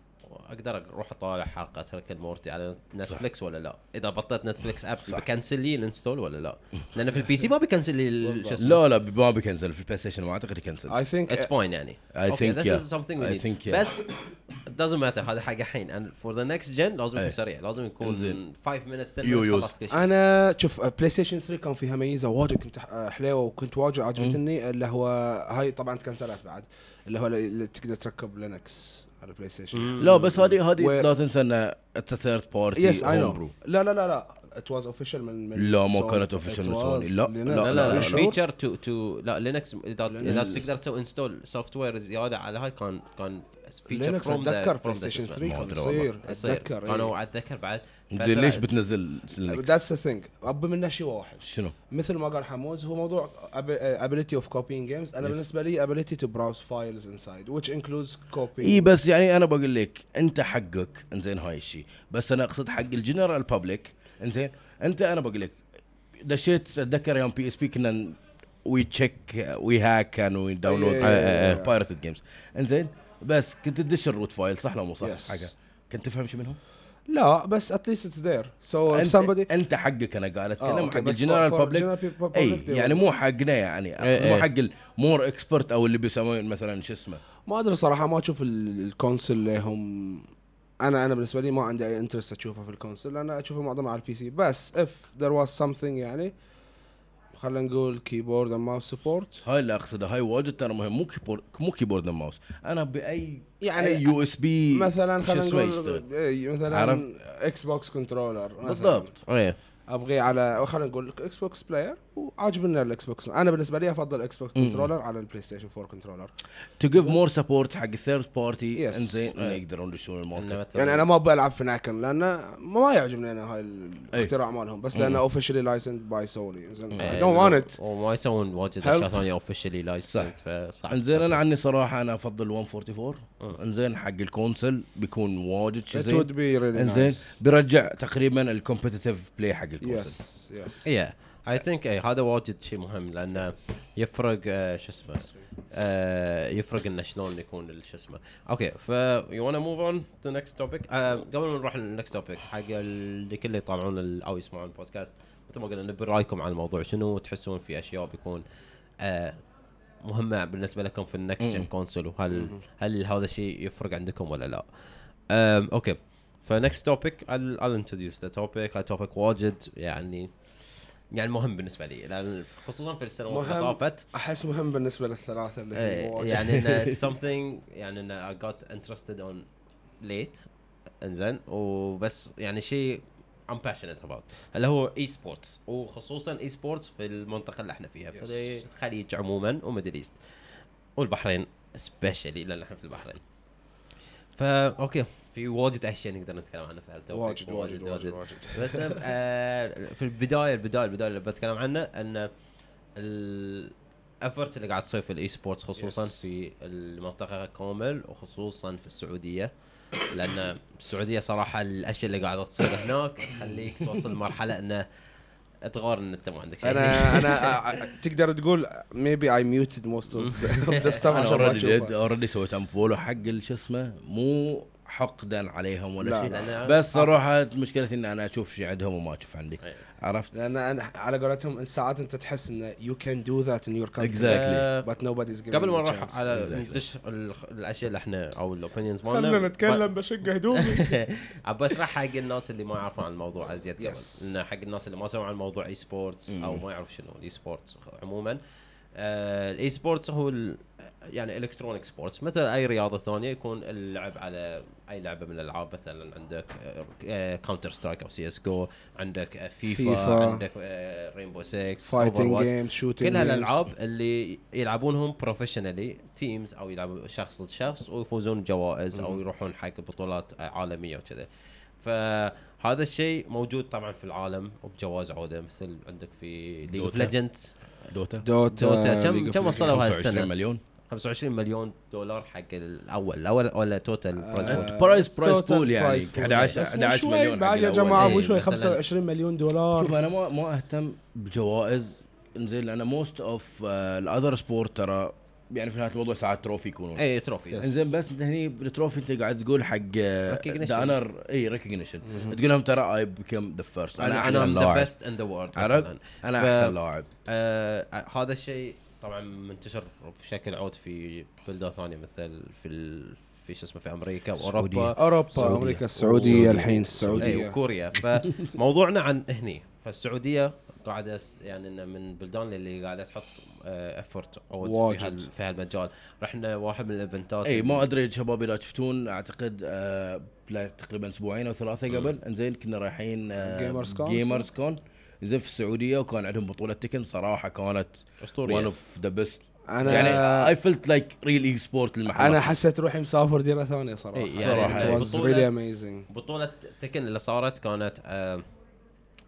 أقدر أروح أطالع حلقة Rick and Morty على نتفلكس ولا لا؟ إذا بطلت نتفلكس app. بكنسل لي ال install ولا لا؟ لأن في ال PC ما بيكنسل لي شو اسمه. لا لا ما بيكنسل في البلاي ستيشن ما أعتقد يكنسل. I think it's fine يعني. I Okay, think this yeah. is something we I need. think yeah. بس doesn't matter. هذا حق الحين. And for the next gen لازم. يكون سريع. لازم يكون إنزين. 5 minutes 10 يو minutes يوز. خلاص كل شيء. أنا شوف بلاي ستيشن 3 كان فيها ميزة واجد. كنت حليوة وكنت واجد عجبتني اللي هو هاي طبعا تكنسلت بعد. اللي هو اللي تقدر تركب لينكس على البلاي ستيشن لا بس هذه هذه و- لا تنسى ان اتس ثيرد بارتي يس اي نو لا لا لا لا. ات واز اوفيشال من من لا، ما. كانت It من was سوني. لا، Linux. لا، لا لا فيتشر تو تو لا لينكس اذا إذا. تقدر تسوي انستول سوفت وير زيادة على هاي كان كان feature Linux أتذكر بلاي ستيشن 3 ما كان. يصير أتذكر كانوا أتذكر بعد زين ليش بتنزل Linux؟ that's the thing ابي منه شيء واحد شنو؟ مثل ما قال حمود هو موضوع ability of copying games أنا. بالنسبة لي ability to browse files inside which includes copying إي بس يعني أنا بقول لك أنت حقك إنزين هاي الشيء بس أنا أقصد حق ال general public انزين انت أنا بقول لك دشيت اتذكر يوم PSP كنا we check we hack كان we download. pirated games انزين بس كنت تدش ال root file صح لو مو صح Yes. حاجة كنت تفهم شو منهم؟ لا بس at least it's there so if انت, somebody انت حقك أنا قاعد أتكلم أوكي، حق ال general public إي يعني مو حقنا يعني مو. حق ال more expert أو اللي بيسوون مثلا شو اسمه ما أدري صراحة ما أشوف ال- ال console اللي هم أنا أنا بالنسبة لي ما عندي أي interest اشوفه في ال console لأن اشوفه معظمه على ال PC بس if there was something يعني خلينا نقول keyboard and mouse support هاي اللي أقصده هاي واجد ترى مهم. مو keyboard مو keyboard and mouse أنا بأي يعني USB مثلا خلينا نقول. إيه، مثلا؟ إكس بوكس controller بالضبط. إيه ابغيه على خلينا نقول إكس بوكس player وعاجبني الاكس بوكس أنا بالنسبة لي أفضل إكس بوكس. controller على البلاي ستيشن 4 controller to give more support حق ال third party Yes. إنزين انه إيه. يقدرون يدشون إنه ال market يعني أنا ما بلعب في Nacon لأن ما يعجبني أنا هاي أي. الاختراع مالهم بس لأنه officially licensed by سوني إيه، I don't want it وما يسوون واجد. أشياء ثانية officially licensed فصعب إنزين أنا عني صراحة أنا أفضل 144 إنزين حق ال console بيكون واجد شي it زين. would be really إنزين بيرجع تقريبا ال competitive play حق ال console yes yes yeah I think إي هذا واجد شيء مهم لأنه يفرق آه، شو اسمه آه، يفرق إنه شلون يكون شو اسمه. أوكي ف you wanna move on to next topic قبل ما نروح لل next topic حق اللي كله يطالعون ال- أو يسمعون البودكاست مثل ما قلنا نبي رأيكم على الموضوع. شنو تحسون في أشياء بيكون آه، مهمة بالنسبة لكم في ال next gen. console وهل هل هذا الشيء يفرق عندكم ولا لا؟ أم أوكي ف next topic I'll the topic. هاي topic واجد يعني يعني مهم بالنسبة لي لأن خصوصا في السنوات اللي. طافت. أحس مهم بالنسبة للثلاثة اللي هي يعني انه something يعني انه I got interested on late إنزين. وبس يعني شيء I'm passionate about اللي هو esports وخصوصا esports في المنطقة اللي إحنا فيها Yes. في الخليج عموما و Middle East. والبحرين specially لأن إحنا في البحرين. فا أوكي في واجد أشياء نقدر نتكلم عنها في هال topic. واجد واجد واجد واجد. بس آه في البداية البداية البداية اللي بتكلم عنه إن ال effort اللي قاعد تصير في ال esports خصوصا Yes. في المنطقة كامل وخصوصا في السعودية. لأن السعودية صراحة الأشياء اللي قاعدة تصير هناك تخليك توصل لمرحلة إنه تغار إن أنت ما عندك شيء. أنا أنا أ- تقدر تقول muted most of the, of the stuff أنا already. already سويت unfollow حق شو اسمه مو حقدا عليهم ولا لا، شيء لا. بس صراحة مشكلتي إن أنا أشوف شيء عندهم وما أشوف عندي أي. عرفت لأن أنا على قولتهم ساعات أنت تحس انه you can do that in your country Exactly. آه، but nobody's giving قبل ما نروح. على. ندش ال- الأشياء اللي إحنا أو ال opinions خلنا نتكلم بشق هدومي ابى أشرح حق الناس اللي ما يعرفون عن الموضوع ازيد قبل Yes. انه حق الناس اللي ما سمعوا عن موضوع esports. أو ما يعرف شنو ال esports عموما ال esports هو يعني electronic sports مثل أي رياضة ثانية يكون اللعب على أي لعبة من الألعاب مثلا عندك Counter-Strike أو سي اس جو عندك آه، فيفا, فيفا. عندك Rainbow 6 fighting games shooting كل. هالالعاب اللي يلعبونهم professionally teams أو يلعبوا شخص ضد شخص ويفوزون بجوائز أو. يروحون حق بطولات عالمية وكذا فهذا الشيء موجود طبعا في العالم وبجوائز عودة مثل عندك في League of دوتا. Legends دوتا دوتا دوتا. كم- League of كم Legends. وصلوا هاي 25 السنة؟ مليون 25 مليون دولار حق الأول الأول ولا total prize pool؟ prize prize total بول يعني prize pool. 11 بس مو 11 شوي مليون بعد يا. جماعة إيه، مو شوي مثلاً- 25 مليون دولار شوف أنا ما ما أهتم بجوائز إنزين لأن most of the other sport ترى يعني في نهاية الموضوع ساعات trophy يكونون. إي trophy Yes. إنزين بس انت هني بال trophy انت قاعد تقول حق Recognition. the honor إي recognition تقول لهم ترى I became the first أنا أنا أحسن the لاعب. best in the world عرفت؟ أنا ف- أحسن لاعب. آه هذا الشيء طبعا منتشر بشكل عود في بلدان ثانية مثل في ال... في شو اسمه في أمريكا وأوروبا. أوروبا السعودية. أمريكا السعودية. الحين أي السعوديه وكوريا فموضوعنا عن هني. فالسعودية قاعدة يعني إنه من البلدان اللي قاعدة تحط effort عود في, واجد. هال في هالمجال. رحنا واحد من ال eventات إي ما أدري شباب اذا شفتون أعتقد آه لا تقريبا أسبوعين أو ثلاثة قبل. إنزين كنا رايحين Gamers Con زين في السعودية وكان عندهم بطولة تكن. صراحة كانت one اسطوريه of the best أنا يعني I felt like real e-sport المحل أنا حسيت روحي مسافر ديرة ثانية صراحة. إيه، يعني really amazing. بطولة تكن اللي صارت كانت آه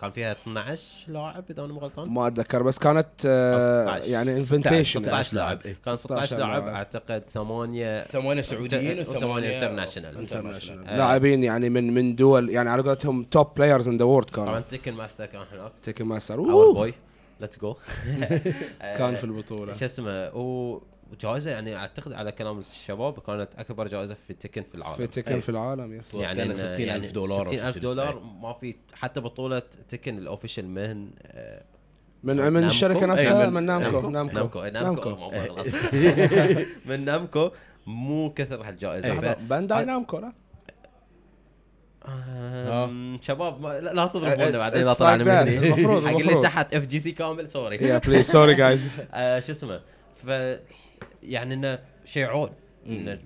كان فيها 12 لاعب اذا أنا مو غلطان ما أتذكر بس كانت آه 16. يعني invitation 16 لاعب. كان 16 16 لاعب. أعتقد ثمانية ثمانية سعوديين وثمانية international international آه. لاعبين يعني من من دول يعني على قولتهم top players in the world طبعا كانوا تكن ماستر كان هناك تيكن ماستر اور أوه. بوي ليتس جو كان في البطولة شو اسمه وجائزه يعني أعتقد على كلام الشباب كانت أكبر جائزه في تكن في العالم. في تيكن أي. في العالم yes يعني يعني كانت إن- 60,000 يعني دولار أو 60000 شي دولار كذي. ما في حتى بطولة تكن ال official من آه، من نامكو؟ من الشركة نفسها من- من نامكو نامكو. نامكو. من نامكو. مو كثر هالجائزه بانداي نامكو لا؟ آم، شباب لا تضربونا بعدين اذا طلعنا. مني. المفروض- حق اللي. تحت اف جي سي كامل سوري يا بليز سوري جايز آه، شو اسمه؟ ف يعني إنه شيء عود إنه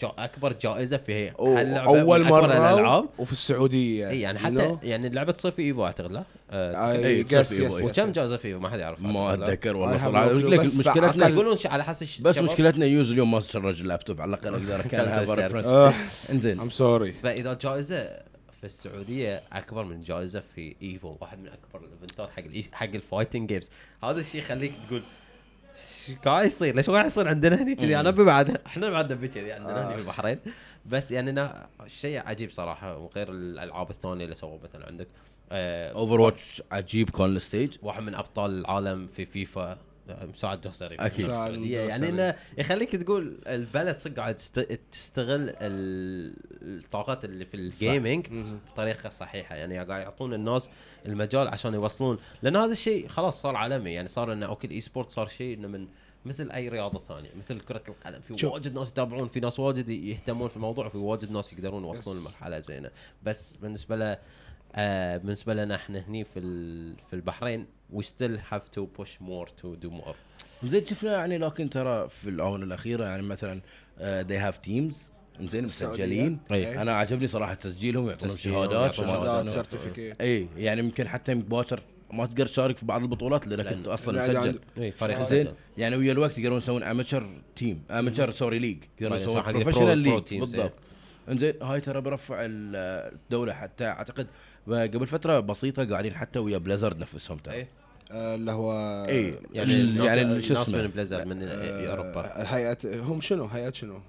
جا أكبر جائزة في أول مرة الألعاب. وفي السعودية إي يعني you حتى? يعني اللعبه تصير في إيفو أعتقد لا؟ آه، yes, وكم. جائزة في ايفو ما حد يعرف ما. أتذكر I والله صراحة. مشكلتنا يقولون على الش- بس مشكلتنا يوز اليوم ما شرج اللابتوب على الأقل أقدر أكلها إنزين. ام سوري فإذا الجائزة في السعودية أكبر من جائزة في إيفو واحد من أكبر ال eventات حق حق ال fighting games هذا الشيء يخليك تقول شو قاعد يصير؟ ليش ما قاعد يصير عندنا هني كذي؟ أنا ابي بعد إحنا بعد نبي كذي عندنا هني في البحرين. بس يعني انه شيء عجيب صراحة وغير الألعاب الثانية اللي سووا مثلا عندك آه اوفر واتش عجيب كان ال stage. واحد من أبطال العالم في فيفا. آه، مساعد. في مساعد السعودية. يعني. إنه يخليك تقول البلد صدق قاعد تست- تستغل ال- الطاقات اللي في ال gaming بطريقة صحيحة. يعني قاعد يعطون الناس المجال عشان يوصلون. لأن هذا الشيء خلاص صار عالمي. يعني صار إنه okay ال e-sport صار شيء إنه من مثل أي رياضة ثانية. مثل كرة القدم. في. واجد ناس يتابعون. في ناس واجد يهتمون في الموضوع. وفي واجد ناس يقدرون يوصلون. لمرحلة زينة. بس بالنسبة له آه بالنسبة لنا إحنا هني في ال- في البحرين we still have to push more to do more. زين شفنا يعني لكن ترى في الآونة الأخيرة يعني مثلا they have teams زين. مسجلين. أنا عجبني صراحة تسجيلهم يعطونهم شهادات شهادات. certificate أي يعني يمكن حتى مباشر ما تقدر تشارك في بعض البطولات لانك انت أصلا مسجل فريق زين. يعني ويا الوقت يقدرون يسوون amateur team amateur sorry league يقدرون يسوون professional pro league بالضبط. انزين هاي ترى برفع الدولة حتى أعتقد قبل فترة بسيطة قاعدين حتى ويا بليزرد نفسهم ترى. اي آه، اللي هو اي يعني يعني ناس- يعني شو ناس من اسمه بليزر من آه، أوروبا. هيئه هم شنو؟ هيئة شنو؟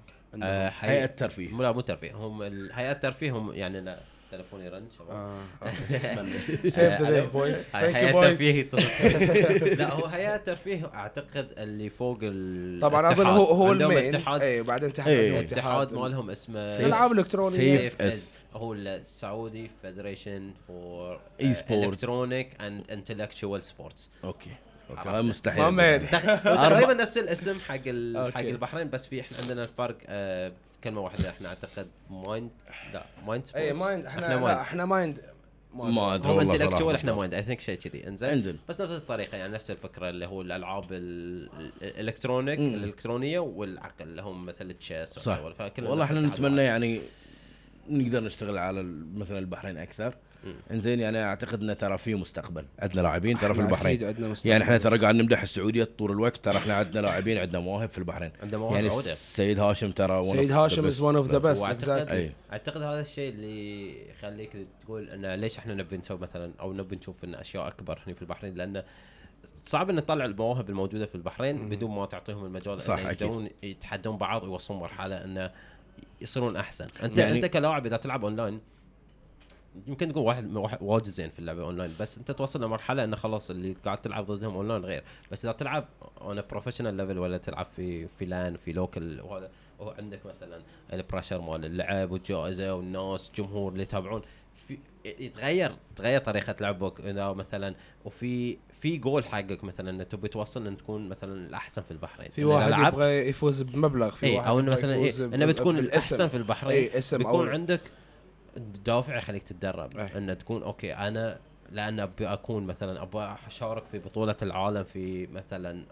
آه، هيئة ترفيه. لا مو ترفيه هم ال- هيئات الترفيه هم يعني أنا تلفوني رن شباب سيف Save the day, boys. Thank you, هيئة boys. ترفيه يتصل. لا هو هيئة ترفيه أعتقد اللي فوق ال طبعا اظن الاتحاد. هو هو المين اي بعدين اتحاد إيه. عندهم اتحاد مالهم اسمه ألعاب إلكترونية. سيف اس هو السعودي فيدريشن فور E-sport. الكترونيك اند انتلكشوال سبورتس أوكي okay مستحيل. تقريبا نفس الاسم حق. حق البحرين بس في إحنا عندنا الفرق آه، كلمة واحدة إحنا أعتقد mind لا mind اي mind إحنا إحنا لا mind إحنا mind ما أدري هم صراحة. إحنا mind I think شيء كذي. إنزين؟ بس نفس الطريقة يعني نفس الفكرة اللي هو الألعاب ال- ال- ال electronic. الإلكترونية والعقل اللي هم مثل ال chess صح. والله إحنا نتمنى. يعني نقدر نشتغل على مثلا البحرين أكثر. انزين يعني اعتقد ان ترى في مستقبل عندنا لاعبين ترى في البحرين أكيد عندنا مستقبل. يعني إحنا ترى قاعد نمدح السعودية طول الوقت ترى إحنا عندنا لاعبين عندنا مواهب في البحرين عنده مواهب يعني عودة. سيد هاشم ترى one of سيد the هاشم best از ون اوف ذا. بيست واعتقد أي. أعتقد هذا الشيء اللي يخليك تقول إنه ليش إحنا نبي نسوي مثلا أو نبي نشوف إن أشياء أكبر هنا في البحرين لأنه صعب إن تطلع المواهب الموجودة في البحرين بدون ما تعطيهم المجال صح، إنه. يقدرون يتحدون بعض ويوصلون مرحلة إنه يصيرون أحسن انت يعني أنت كلاعب إذا تلعب اونلاين يمكن تكون واحد واحد واجد زين في اللعبة اونلاين بس انت توصل لمرحلة انه خلاص اللي قاعد تلعب ضدهم اونلاين غير. بس إذا تلعب on professional level ولا تلعب في في لأن في local وهذا وهو عندك مثلا ال pressure مال اللعب والجائزة والناس الجمهور اللي يتابعون. في يتغير تغير طريقة لعبك. إذا مثلا وفي في جول حقك مثلا انك تبي توصل ان تكون مثلا الأحسن في البحرين. في واحد يبغى يفوز بمبلغ في اي واحد أو إنه مثلا إيه إنه بتكون. الأحسن في البحرين. اي اسم بيكون عندك دافع يخليك تتدرب إيه. إنه تكون okay أنا لأن أبي أكون مثلا أبغى أشارك في بطولة العالم في مثلا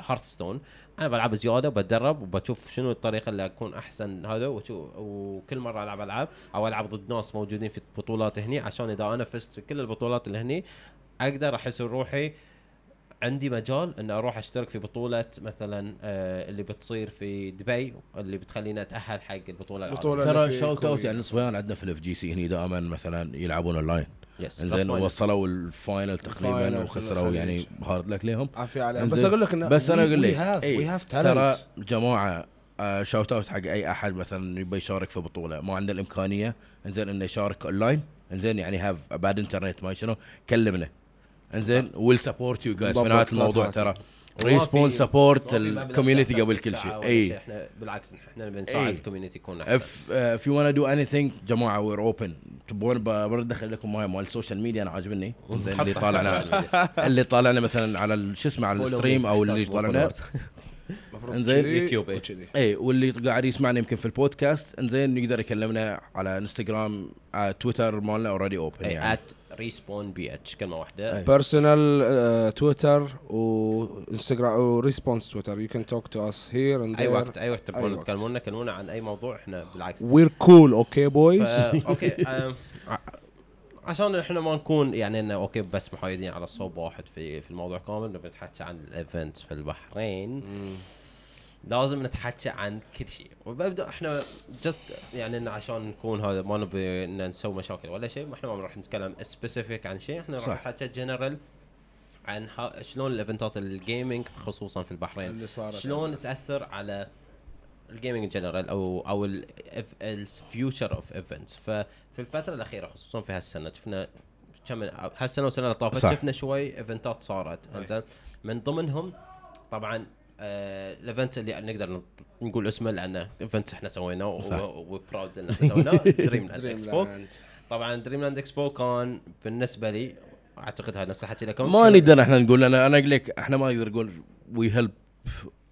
هارتستون أنا بلعب زيادة وبتدرب وبشوف شنو الطريقة اللي أكون أحسن هذا وشو- وكل مرة ألعب ألعاب أو ألعب ضد ناس موجودين في بطولات هني عشان إذا أنا فزت في كل البطولات اللي هني أقدر أحس روحي عندي مجال إن أروح أشترك في بطولة مثلا آه اللي بتصير في دبي اللي بتخليني أتأهل حق البطولة بطولة العالمية. ترى shout out. يعني الصبيان عندنا في ال FGC هني دائما مثلا يلعبون online yes إنزين بس وصلوا ال final تقريبا وخسروا يعني. hard luck لهم عافية عليهم. بس أقول لك انه بس أنا أقول لك إيه، ترى. جماعة آه shout out حق أي أحد مثلا يبي يشارك في بطولة ما عنده الإمكانية إنزين إنه يشارك اونلاين إنزين يعني هاف بعد انترنت ما شنو كلمنا انزين ويل سبورت يو جايز في نهاية الموضوع. ترى. ريسبون سبورت الكوميونتي قبل كل شيء. اي إحنا بالعكس إحنا بنساعد. الكوميونتي يكون أحسن. اف if you wanna do anything جماعة وير اوبن تبون برد ادخل لكم مال مال السوشيال ميديا أنا عاجبني. اللي طالعنا اللي طالعنا مثلا على شو اسمه على الستريم. أو اللي طالعنا كذي يوتيوب، إيه. اي واللي قاعد يسمعنا يمكن في البودكاست انزين يقدر يكلمنا على انستغرام على تويتر مالنا اوريدي اوبن اي يعني. ات Respawn BH كلمة واحدة. personal تويتر وانستغرام و Respawn's تويتر you can talk to us here and أي وقت أي وقت وقت. تكلمونا كلمونا عن أي موضوع إحنا بالعكس. we're cool okay boys okay عشان إحنا ما نكون يعني إنه okay بس محايدين على صوب واحد في في الموضوع كامل نبي نتحكى عن ال events في البحرين. لازم نتحكى عن كل شيء. وببدأ إحنا just يعني انه عشان نكون هذا ما نبي إن نسوي مشاكل ولا شيء إحنا ما راح نتكلم specific عن شيء إحنا راح. نتحكى جنرال عن شلون الايفنتات ال gaming خصوصا في البحرين. اللي صارت. شلون تأثر على ال gaming general أو أو ال future of events ففي الفترة الأخيرة خصوصا في هالسنة شفنا كم من هالسنة والسنة اللي طافت صح. شفنا شوي ايفنتات صارت. إنزين. من ضمنهم طبعا آه ال event اللي نقدر نقول اسمه لأنه event إحنا سويناه صح. و proud إن إحنا سويناه. Dreamland Expo طبعا Dreamland Expo كان بالنسبة لي أعتقد هذا الحكي لكم. ما نقدر إحنا نقول أنا أنا أقول لك إحنا ما نقدر نقول we help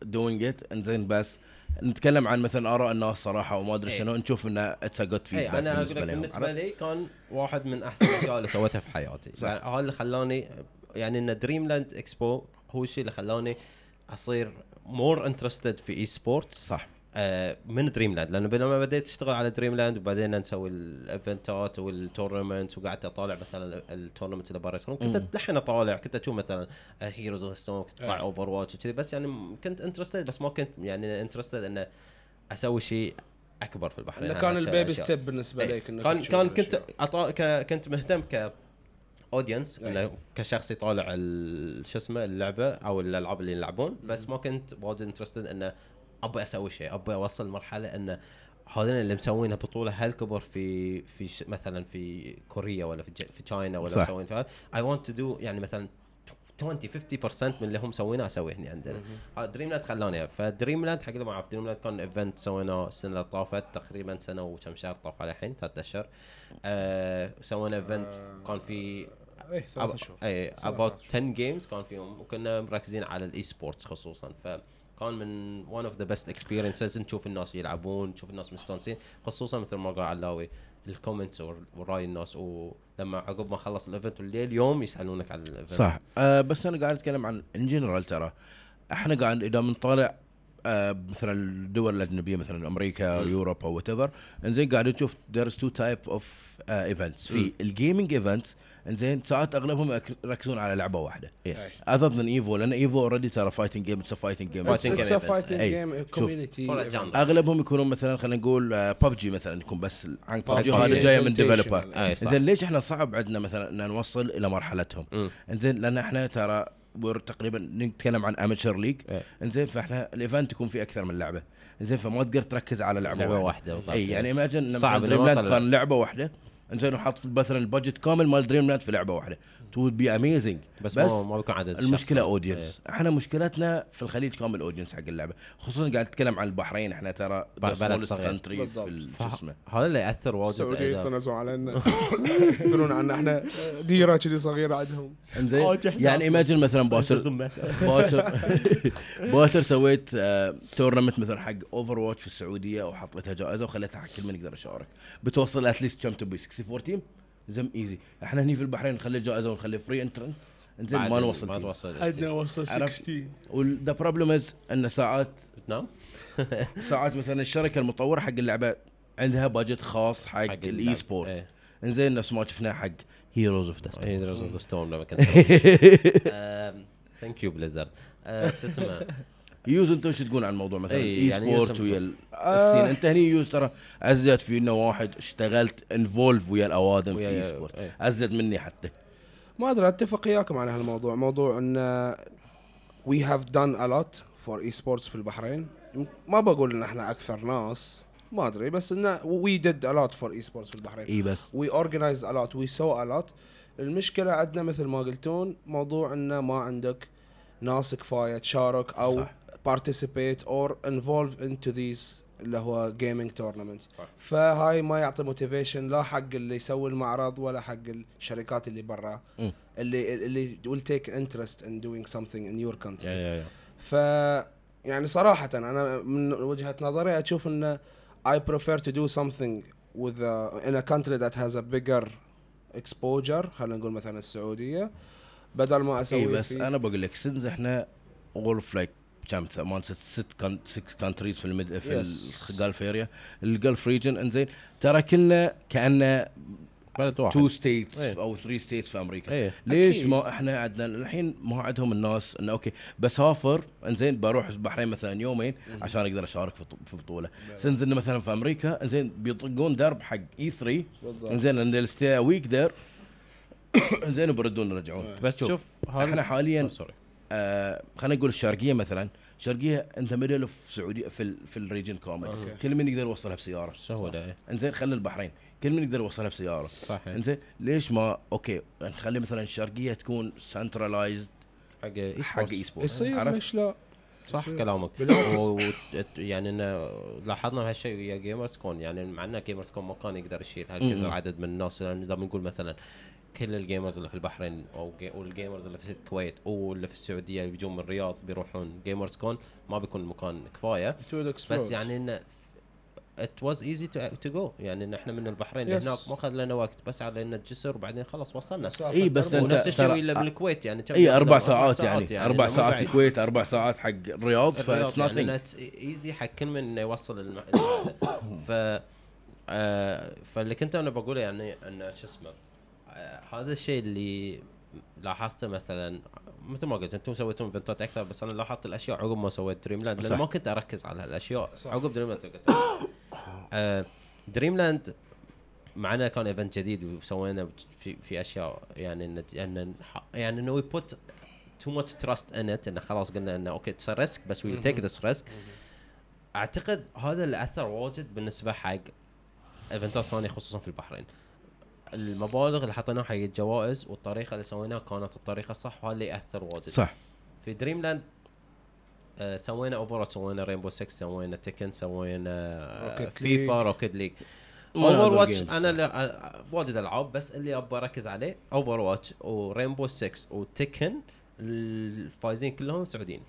doing it إنزين بس نتكلم عن مثلا آراء الناس صراحة وما أدري إيه. شنو نشوف انه it's a good feedback أنا أقول لك بالنسبة؟ لي كان واحد من أحسن الاشياء اللي سويتها في حياتي. يعني هذا اللي خلاني يعني إن دريم لاند اكسبو هو الشيء اللي خلاني أصير more interested في esports صح من Dreamland لأنه لما بديت أشتغل على Dreamland وبعدين نسوي الإيفنتات وال tournament وقعدت أطالع مثلا ال tournament اللي برا يصيرون كنت. لحين أطالع كنت أشوف مثلا Heroes of Storm كنت أطلع إيه. Overwatch وكذي بس يعني كنت interested بس ما كنت يعني interested إنه أسوي شيء أكبر في البحرين إنه هذا كان ال baby. step بالنسبة إيه. لك إنك كان كان كنت. أطا... ك... كنت مهتم ك audience. إنه كشخص يطالع ال- شو اسمه اللعبة أو الألعاب اللي يلعبون بس ما كنت وايد interested إنه ابي أسوي شيء ابي أوصل مرحله انه هذول اللي مسوينها بطولة هالكبر في في ش... مثلا في كوريا ولا في ج... في China ولا صح. مسوين فيها I want to do يعني مثلا 20 50% من اللي هم مسوينه اسويه هنا عندنا Dreamland خلاني. ف Dreamland حق اللي ما يعرف Dreamland كان event سويناه السنة اللي طافت تقريبا سنة وكم شهر طاف على الحين ثلاث أشهر آه سوينا event آه. كان في إيه ثلاث شهور إي about ثلاث 10 games كان فيهم وكنا مركزين على ال esports خصوصا فكان من one of the best experiences نشوف الناس يلعبون نشوف الناس مستانسين خصوصا مثل ما قال علاوي ال comments وراي الناس. ولما عقب ما خلص ال event والليل يوم يسألونك على ال event صح. آه بس أنا قاعد أتكلم عن in general ترى. إحنا قاعد إذا بنطالع مثلا الدول الأجنبية مثلا أمريكا Europe أو whatever انزين قاعد نشوف there's two type of events في. ال gaming events إنزين ساعات أغلبهم يركزون على لعبة واحدة yes other than Evo لأن Evo already ترى fighting game it's fighting game Fighting game events. fighting. game. community. أغلبهم يكونون مثلا خلينا نقول ببجي مثلا يكون بس عن ببجي هذا جاية من. developer أي صح زين ليش إحنا صعب عندنا مثلا إن نوصل إلى مرحلتهم. إنزين لأن إحنا ترى we're تقريبا نتكلم عن amateur league إيه. إنزين فإحنا ال event يكون فيه أكثر من لعبة. إنزين فما تقدر تركز على لعبة, لعبة واحدة. واحدة إي يعني imagine صعب. Dreamland. كان لعبة واحدة. انزين وحط مثلا ال budget كامل مال دريم لاند في لعبة واحدة. to be amazing بس, بس ما بيكون عدد المشكلة. audience إحنا مشكلتنا في الخليج كامل audience حق اللعبة. خصوصا قاعد اتكلم عن البحرين إحنا ترى بلد صغير. في شو اسمه. هذا اللي يأثر واجد السعودية يطنزوا علينا. يقولون عنا إحنا ديرة كذي صغيرة عندهم. انزين يعني imagine مثلا باكر باكر باكر سويت آه tournament مثلا حق Overwatch في السعودية وحطيتها جائزة وخليتها حق كل من يقدر يشارك. بتوصل at least كم تبي 64 team زم easy إحنا هني في البحرين نخلي جائزة ونخلي free entry انزين ما نوصل ما توصل. عندنا وصل عرفت؟ 16 و the problem is إن ساعات نعم. ساعات مثلا الشركة المطورة حق اللعبة عندها budget خاص حق, حق ال e. sport إيه. إنزين نفس ما شفناه حق هيروز اوف دست هي دروز اوف ذا ستورم لما كنت ثانك يو بليزرد شو اسمه؟ يوز أنتم شو تقول عن الموضوع؟ مثلا اي يعني سبورت يوز ويا ال- آه. السين. انت هني يوز ترى أزيد في إنه واحد اشتغلت انفولف ويا الأوادم في اي سبورت إيه. أزيد مني حتى. ما أدري أتفق وياكم على هالموضوع. موضوع إن وي هاف دون ا لوت فور اي سبورتس في البحرين. ما بقول إن إحنا أكثر ناس ما أدري بس انه وي ديد ا لوت فور اي سبورتس في البحرين. إي بس. وي اورجنايز ا لوت وي سو ا لوت المشكلة عندنا مثل ما قلتون موضوع انه ما عندك ناس كفاية تشارك أو صح. Participate or involve into these اللي هو gaming tournaments. فهاي ما يعطي motivation لا حق اللي يسوي المعرض ولا حق الشركات اللي برا. اللي اللي will take interest in doing something in your country ف يعني صراحة أنا من وجهة نظري أشوف إن I prefer to do something with a, in a country that has a bigger exposure خلينا نقول مثلا السعودية بدل ما اي أسوي بس في أنا بقول لك سنز إحنا غرف لايك كم ثمان ست ست كان سكس كانتريز في المد في Yes. الجلف اريا الجلف ريجن إنزين ترى كلنا كأنه بلد واحد. تو ستيتس إيه. أو ثري ستيتس في أمريكا. إيه. ليش أكيد. ما إحنا عندنا؟ الحين ما عندهم الناس إنه أوكي بسافر إنزين بروح البحرين مثلا يومين عشان أقدر أشارك في في بطولة. سنز إنه مثلا في أمريكا إنزين بيطقون درب حق اي 3 بالضبط. إنزين ان ستي ويك ذير إنزين وبردون يرجعون. بس شوف، شوف إحنا حاليا سوري آه خلينا نقول الشرقية مثلا الشرقيه أنت ميدل في سعودية في ال في الريجن كامل أوكي. كل من يقدر يوصلها بسيارة سهوله إنزين خلي البحرين كل من يقدر يوصلها بسيارة صح إيه. إنزين ليش ما أوكي نخلي مثلا الشرقية تكون سنترلايزد حق اي حق eSport يصير؟ ليش لا صح يصير. كلامك بالعكس. و- يعني انه لاحظنا هالشيء ويا GamersCon يعني مع ان GamersCon ما كان يقدر يشيل هالكثر. عدد من الناس لأن إذا بنقول مثلا كل ال gamers اللي في البحرين أو جي- وال gamers اللي في الكويت واللي في السعودية اللي بيجون من الرياض بيروحون GamersCon ما بيكون مكان كفاية بس يعني انه it was easy to go يعني إن إحنا من البحرين Yes. هناك ما اخذ لنا وقت بس علينا الجسر وبعدين خلص وصلنا إي بس ونفس الشيء الا بالكويت يعني إي ياخذ أربع؟ ساعات يعني أربع إنه مو ساعات. الكويت أربع ساعات حق الرياض ف it's يعني easy حق كل من إنه يوصل الم... ف آه فاللي كنت أنا بقوله يعني انه شو اسمه هذا الشيء اللي لاحظته مثلا مثل ما قلت أنتم سويتون event ات أكثر بس أنا لاحظت الأشياء عقب ما سويت Dreamland لأن. ما كنت أركز على هالاشياء صح. عقب Dreamland قلت آه Dreamland معنا كان event جديد وسوينا في في أشياء يعني إن إن يعني إنه we put too much trust in it إنه خلاص قلنا إنه okay it's risk بس we'll take this risk أعتقد هذا اللي أثر واجد بالنسبة حق event ات ثانية خصوصا في البحرين. المبالغ اللي حطيناها حق الجوائز والطريقة اللي سويناها كانت الطريقة الصح وهذا اللي يأثر واجد صح في Dreamland آه سوينا Over سوينا Rainbow 6 سوينا Tekken سوينا Rocket FIFA League. Rocket League Overwatch. أنا آه، واجد ألعاب بس اللي أبغى أركز عليه Overwatch و Rainbow 6 و Tekken الفايزين كلهم سعوديين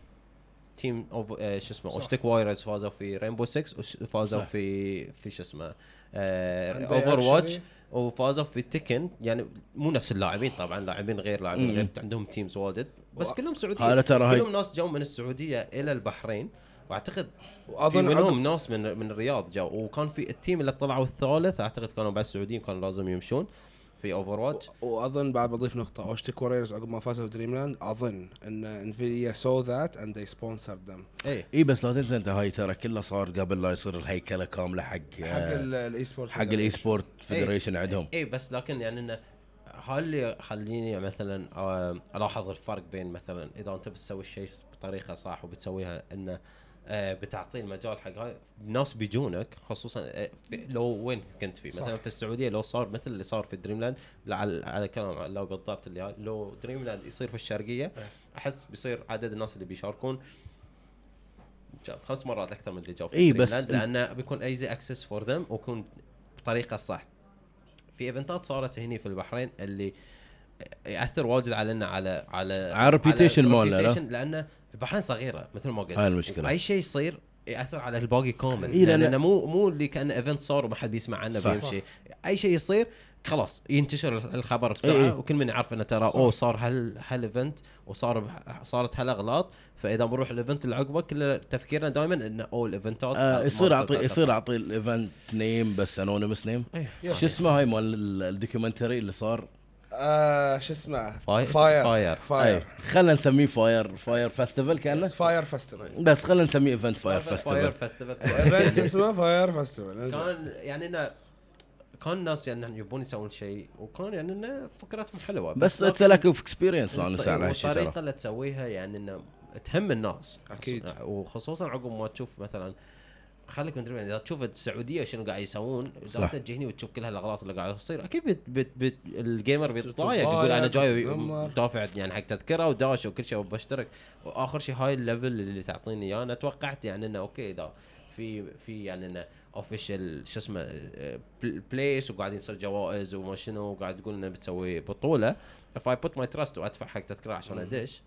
team of... آه شو اسمه. Osh-Tekk Warriors فازوا في Rainbow 6 وفازوا. في في شو اسمه Overwatch actually- وفازوا في Tekken يعني مو نفس اللاعبين طبعا لاعبين غير لاعبين. غير عندهم teams واجد. بس كلهم سعوديين هذا ترى هاي كلهم ناس جو من السعودية إلى البحرين. وأعتقد في واظن منهم ناس من من الرياض جو. وكان في ال team اللي طلعوا الثالث أعتقد كانوا بعد سعوديين كانوا لازم يمشون. في Overwatch وأظن بعد بضيف نقطة Osh-Tekk Warriors عقب ما فازوا في Dreamland أظن إن Nvidia saw that and they sponsored them. اي إي بس لا تنسى أنت هاي ترى كله صار قبل لا يصير الهيكلة كاملة حق حق آه، ال eSport حق ال eSport federation عندهم. اي بس لكن يعني إنه هاي اللي يخليني مثلا آه، ألاحظ الفرق بين مثلا إذا أنت بتسوي الشيء بطريقة صح وبتسويها إنه آه، بتعطي المجال حق هاي ناس بيجونك خصوصا آه، لو وين كنت فيه مثلا. في السعودية لو صار مثل اللي صار في Dreamland لا، على كلام لو بالضبط اللي هاي، لو Dreamland يصير في الشرقية إيه. أحس بيصير عدد الناس اللي بيشاركون خمس مرات أكثر من اللي جو في إي Dream بس لأنه بيكون easy access for them ويكون بطريقة صح في event ات صارت هني في البحرين اللي يأثر واجد علينا على على على reputation مالنا، لا؟ لأن البحرين صغيرة مثل ما قلت هاي المشكلة. اي شيء يصير يأثر على الباقي كامل إي، لأن- لأن مو مو اللي كأن event صار وما حد بيسمع عنه. بيمشي أي شيء يصير خلاص ينتشر الخبر إي، بسرعة إي. وكل من يعرف إنه ترى. أوه صار هال هال event وصار صارت هالأغلاط فإذا بنروح ال event اللي عقبه كل تفكيرنا دائما انه أوه ال event ات آه يصير اعطي يصير. أعطي ال event name بس anonymous name إيه. شو اسمه هاي مال ال- ال documentary اللي صار آه شو اسمه؟ Fy- Fyre. Fyre. Fyre. أي. خلينا نسميه Fyre Fyre Festival كأنه. Fyre Festival. بس خلينا نسميه event Fyre Fyre Festival. Festival event اسمه Fyre Festival كان يعني انه كان الناس يعني يبون يسوون شيء وكان يعني إنه فكرتهم حلوة. بس it's lack of experience والطريقة ترى. اللي تسويها يعني إنه تهم الناس. أكيد. وخصوصا عقب ما تشوف مثلا خليك من إذا تشوف السعودية شنو قاعد يسوون إذا صح. أنت تجي هني وتشوف كل هالأغلاط اللي قاعدة تصير أكيد بت بت بت ال gamer بيتضايق يقول أنا جاي. دافع يعني حق تذكرة وداش وكل شيء وبشترك وآخر شيء هاي ال level اللي تعطيني إياه أنا توقعت يعني إنه okay إذا في في يعني إنه official شو اسمه place وقاعدين يصير جوائز وما شنو وقاعد تقول إنه بتسوي بطولة if I put my trust وأدفع حق تذكرة عشان أدش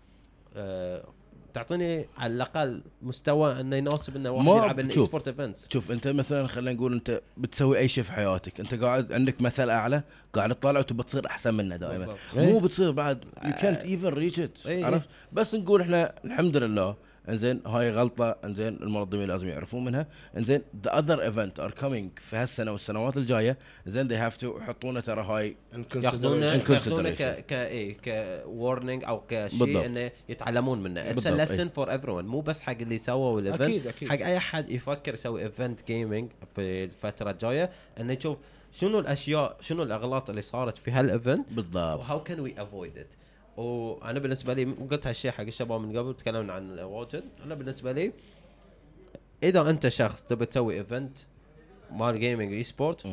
آه، تعطيني على الأقل مستوى إنه يناسب إنه واحد يلعب شوف. سبورت إيفنتس شوف أنت مثلا خلينا نقول أنت بتسوي أي شيء في حياتك أنت قاعد عندك مثل أعلى قاعد تطالع وتبى تصير أحسن منه دائما بالضبط. مو بتصير بعد يو كانت ايفن ريتش. عرفت بس نقول إحنا الحمد لله إنزين هاي غلطة إنزين المنظمين لازم يعرفون منها. إنزين the other event are coming في هالسنة والسنوات الجاية. إنزين they have to يحطونه ترى هاي ياخذونه ياخذونه. ك ك إيه ك warning أو كشيء. إنه يتعلمون منه. it's بالضبط، lesson for everyone مو بس حق اللي سووا ال event أكيد أكيد. حق أي احد يفكر يسوي event gaming في الفترة الجاية. إنه يشوف شنو الأشياء شنو الأغلاط اللي صارت في هال event بالضبط. و how can we avoid it وأنا بالنسبة لي قلت هالشيء حق الشباب من قبل تكلمنا عن واجد. أنا بالنسبة لي إذا أنت شخص تبي تسوي event مال gaming e-sport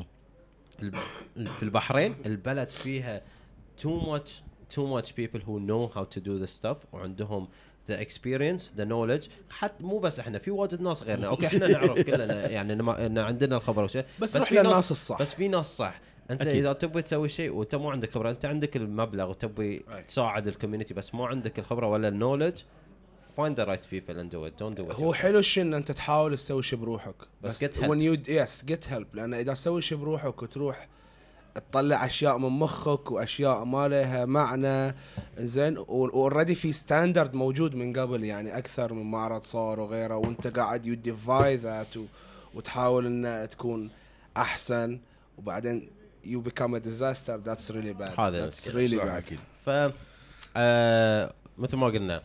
في البحرين البلد فيها too much too much people who know how to do this stuff وعندهم the experience the knowledge. حتى مو بس إحنا في واجد ناس غيرنا. أوكي إحنا نعرف كلنا يعني إن, عندنا الخبر وشيء بس في روح ناس- للناس الصح. بس في ناس صح. انت أكيد. اذا تبي تسوي شيء وانت مو عندك خبرة انت عندك المبلغ وتبي أي. تساعد ال community بس مو عندك الخبرة ولا ال knowledge find the right people and do it don't do it هو. حلو الشيء إن أنت تحاول تسوي شيء بروحك بس بس get help. when you yes get help لأن إذا تسوي شيء بروحك وتروح تطلع أشياء من مخك وأشياء ما لها معنى زين و already في standard موجود من قبل يعني أكثر من معرض صار وغيره وأنت قاعد you defy that وتحاول ان تكون أحسن وبعدين you become a disaster that's really bad هذا that's المشكلة. really صح، bad أكيد ف آه مثل ما قلنا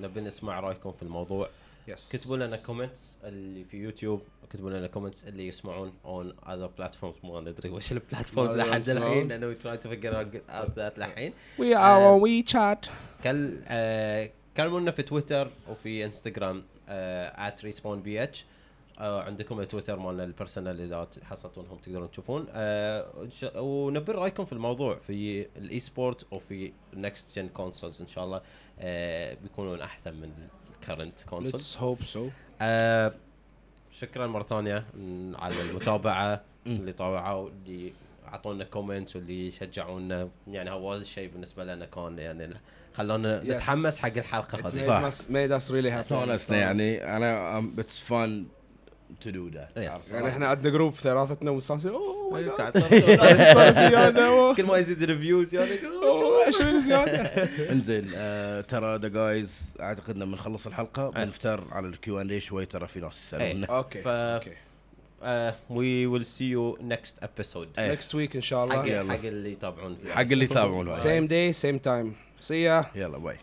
نبي نسمع رأيكم في الموضوع. yes كتبوا لنا comments اللي في يوتيوب كتبوا لنا comments اللي يسمعون on other platforms ما ندري وش ال platforms لحد؟ الحين. لأنه we try to figure out that الحين we. are on way شات كل آه كلمونا في تويتر وفي انستغرام آه Respawn BH عندكم التويتر مالنا ال personal إذا حصلتونهم تقدرون تشوفون. آه ونبي رأيكم في الموضوع في ال e-sport وفي ال next gen consoles إن شاء الله. آه بيكونون أحسن من ال current consoles let's hope so آه شكرا مرة ثانية على المتابعة اللي طاوعوا اللي أعطونا comments واللي شجعونا. يعني هو هذا الشيء بالنسبة لنا كان يعني خلونا Yes. نتحمس حق الحلقة هذه صح. made us, made us really happy. استانسنا يعني أنا it's fun to do that Yes. يعني إحنا عندنا group ثلاثتنا مستانسين. oh my god قاعد زيادة. كل ما يزيد ال views يعني أوه، 20 زيادة. انزين آه ترى the guys أعتقد لما نخلص الحلقة أي. بنفتر على ال Q and A شوي ترى في ناس يسألون. أوكي ف- أوكي we will see you next episode إيه. next week إن شاء الله. حق اللي يتابعون. حق اللي يتابعون. Day same time. See ya. يلا bye